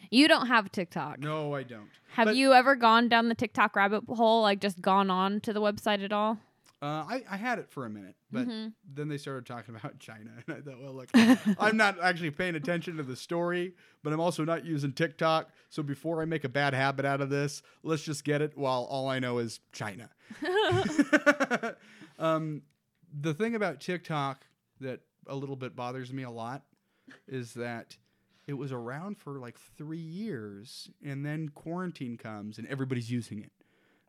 You don't have TikTok.
no, I don't.
Have
But-
you ever gone down the TikTok rabbit hole, like just gone on to the website at all?
Uh, I, I had it for a minute, but
Mhm.
then they started talking about China, and I thought, well, look, I'm not actually paying attention to the story, but I'm also not using TikTok. So before I make a bad habit out of this, let's just get it while all I know is China. um, the thing about TikTok that a little bit bothers me a lot is that it was around for like three years, and then quarantine comes, and everybody's using it.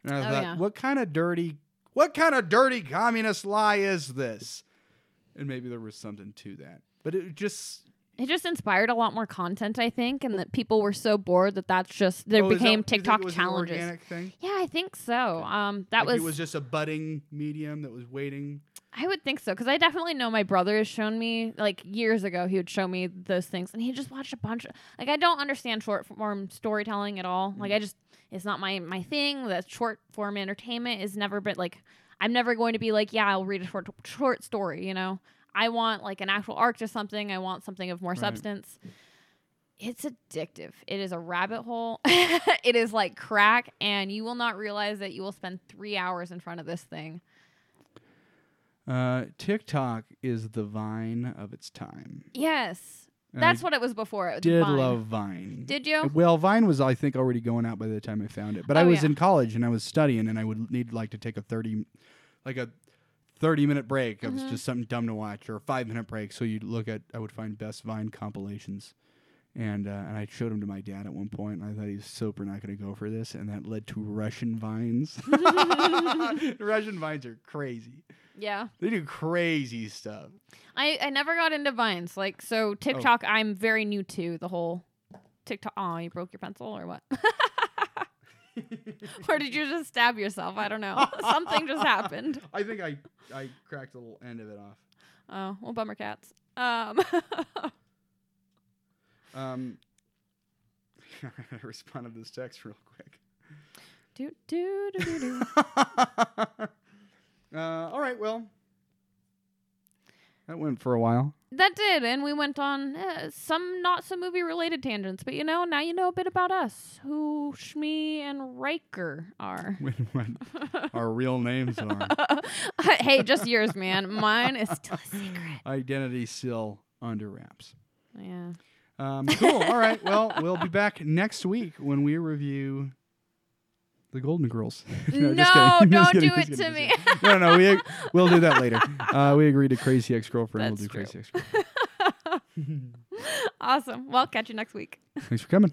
And I
Oh,
thought,
yeah.
what kind of dirty, what kind of dirty communist lie is this? And maybe there was something to that, but it just
It just inspired a lot more content, I think, and that people were so bored that that's just there
Oh, that-
became
think
TikTok
it was an
challenges. Yeah, I think so. Um, that
Like
was,
it was just a budding medium that was waiting.
I would think so because I definitely know my brother has shown me like years ago. He would show me those things, and he just watched a bunch. Of, like I don't understand short form storytelling at all. Like mm. I just it's not my my thing. That short form entertainment is never been like I'm never going to be like yeah I'll read a short short story. You know I want like an actual arc to something. I want something of more
Right.
substance. It's addictive. It is a rabbit hole. it is like crack, and you will not realize that you will spend three hours in front of this thing.
Uh, TikTok is the Vine of its time.
Yes.
And
That's
I
what it was before. It was
did
Vine.
love Vine.
Did you?
Well, Vine was, I think, already going out by the time I found it. But I
Oh,
was
yeah.
in college and I was studying, and I would need like to take a thirty, like a thirty minute break. It was
Mm-hmm.
just something dumb to watch, or a five minute break. So you'd look at, I would find best Vine compilations, and uh, and I showed them to my dad at one point. And I thought he was super not going to go for this, and that led to Russian vines. Russian vines are crazy.
Yeah.
They do crazy stuff.
I, I never got into Vines. Like,
Oh.
so TikTok, I'm very new to the whole TikTok. Oh, you broke your pencil or what? or did you just stab yourself? I don't know. Something just happened.
I think I I cracked a little end of it off.
Oh, well, bummer cats. Um,
Um, I gotta respond to this text real quick.
do, do, do, do, do.
Uh, all right, well, that went for a while.
That did, and we went on uh, some not so movie related tangents, but you know, now you know a bit about us, who Shmi and Riker are.
Our real names are
hey, just yours, man. Mine is still a secret.
identity still under wraps.
Yeah.
Um, cool. all right. Well, we'll be back next week when we review the Golden Girls.
No,
just
don't
kidding,
do it to
kidding. No, no, no. We we'll do that later. Uh, we agreed to Crazy Ex Girlfriend. We'll do
That's
Crazy. Ex Girlfriend.
Awesome. Well, catch you next week.
Thanks for coming.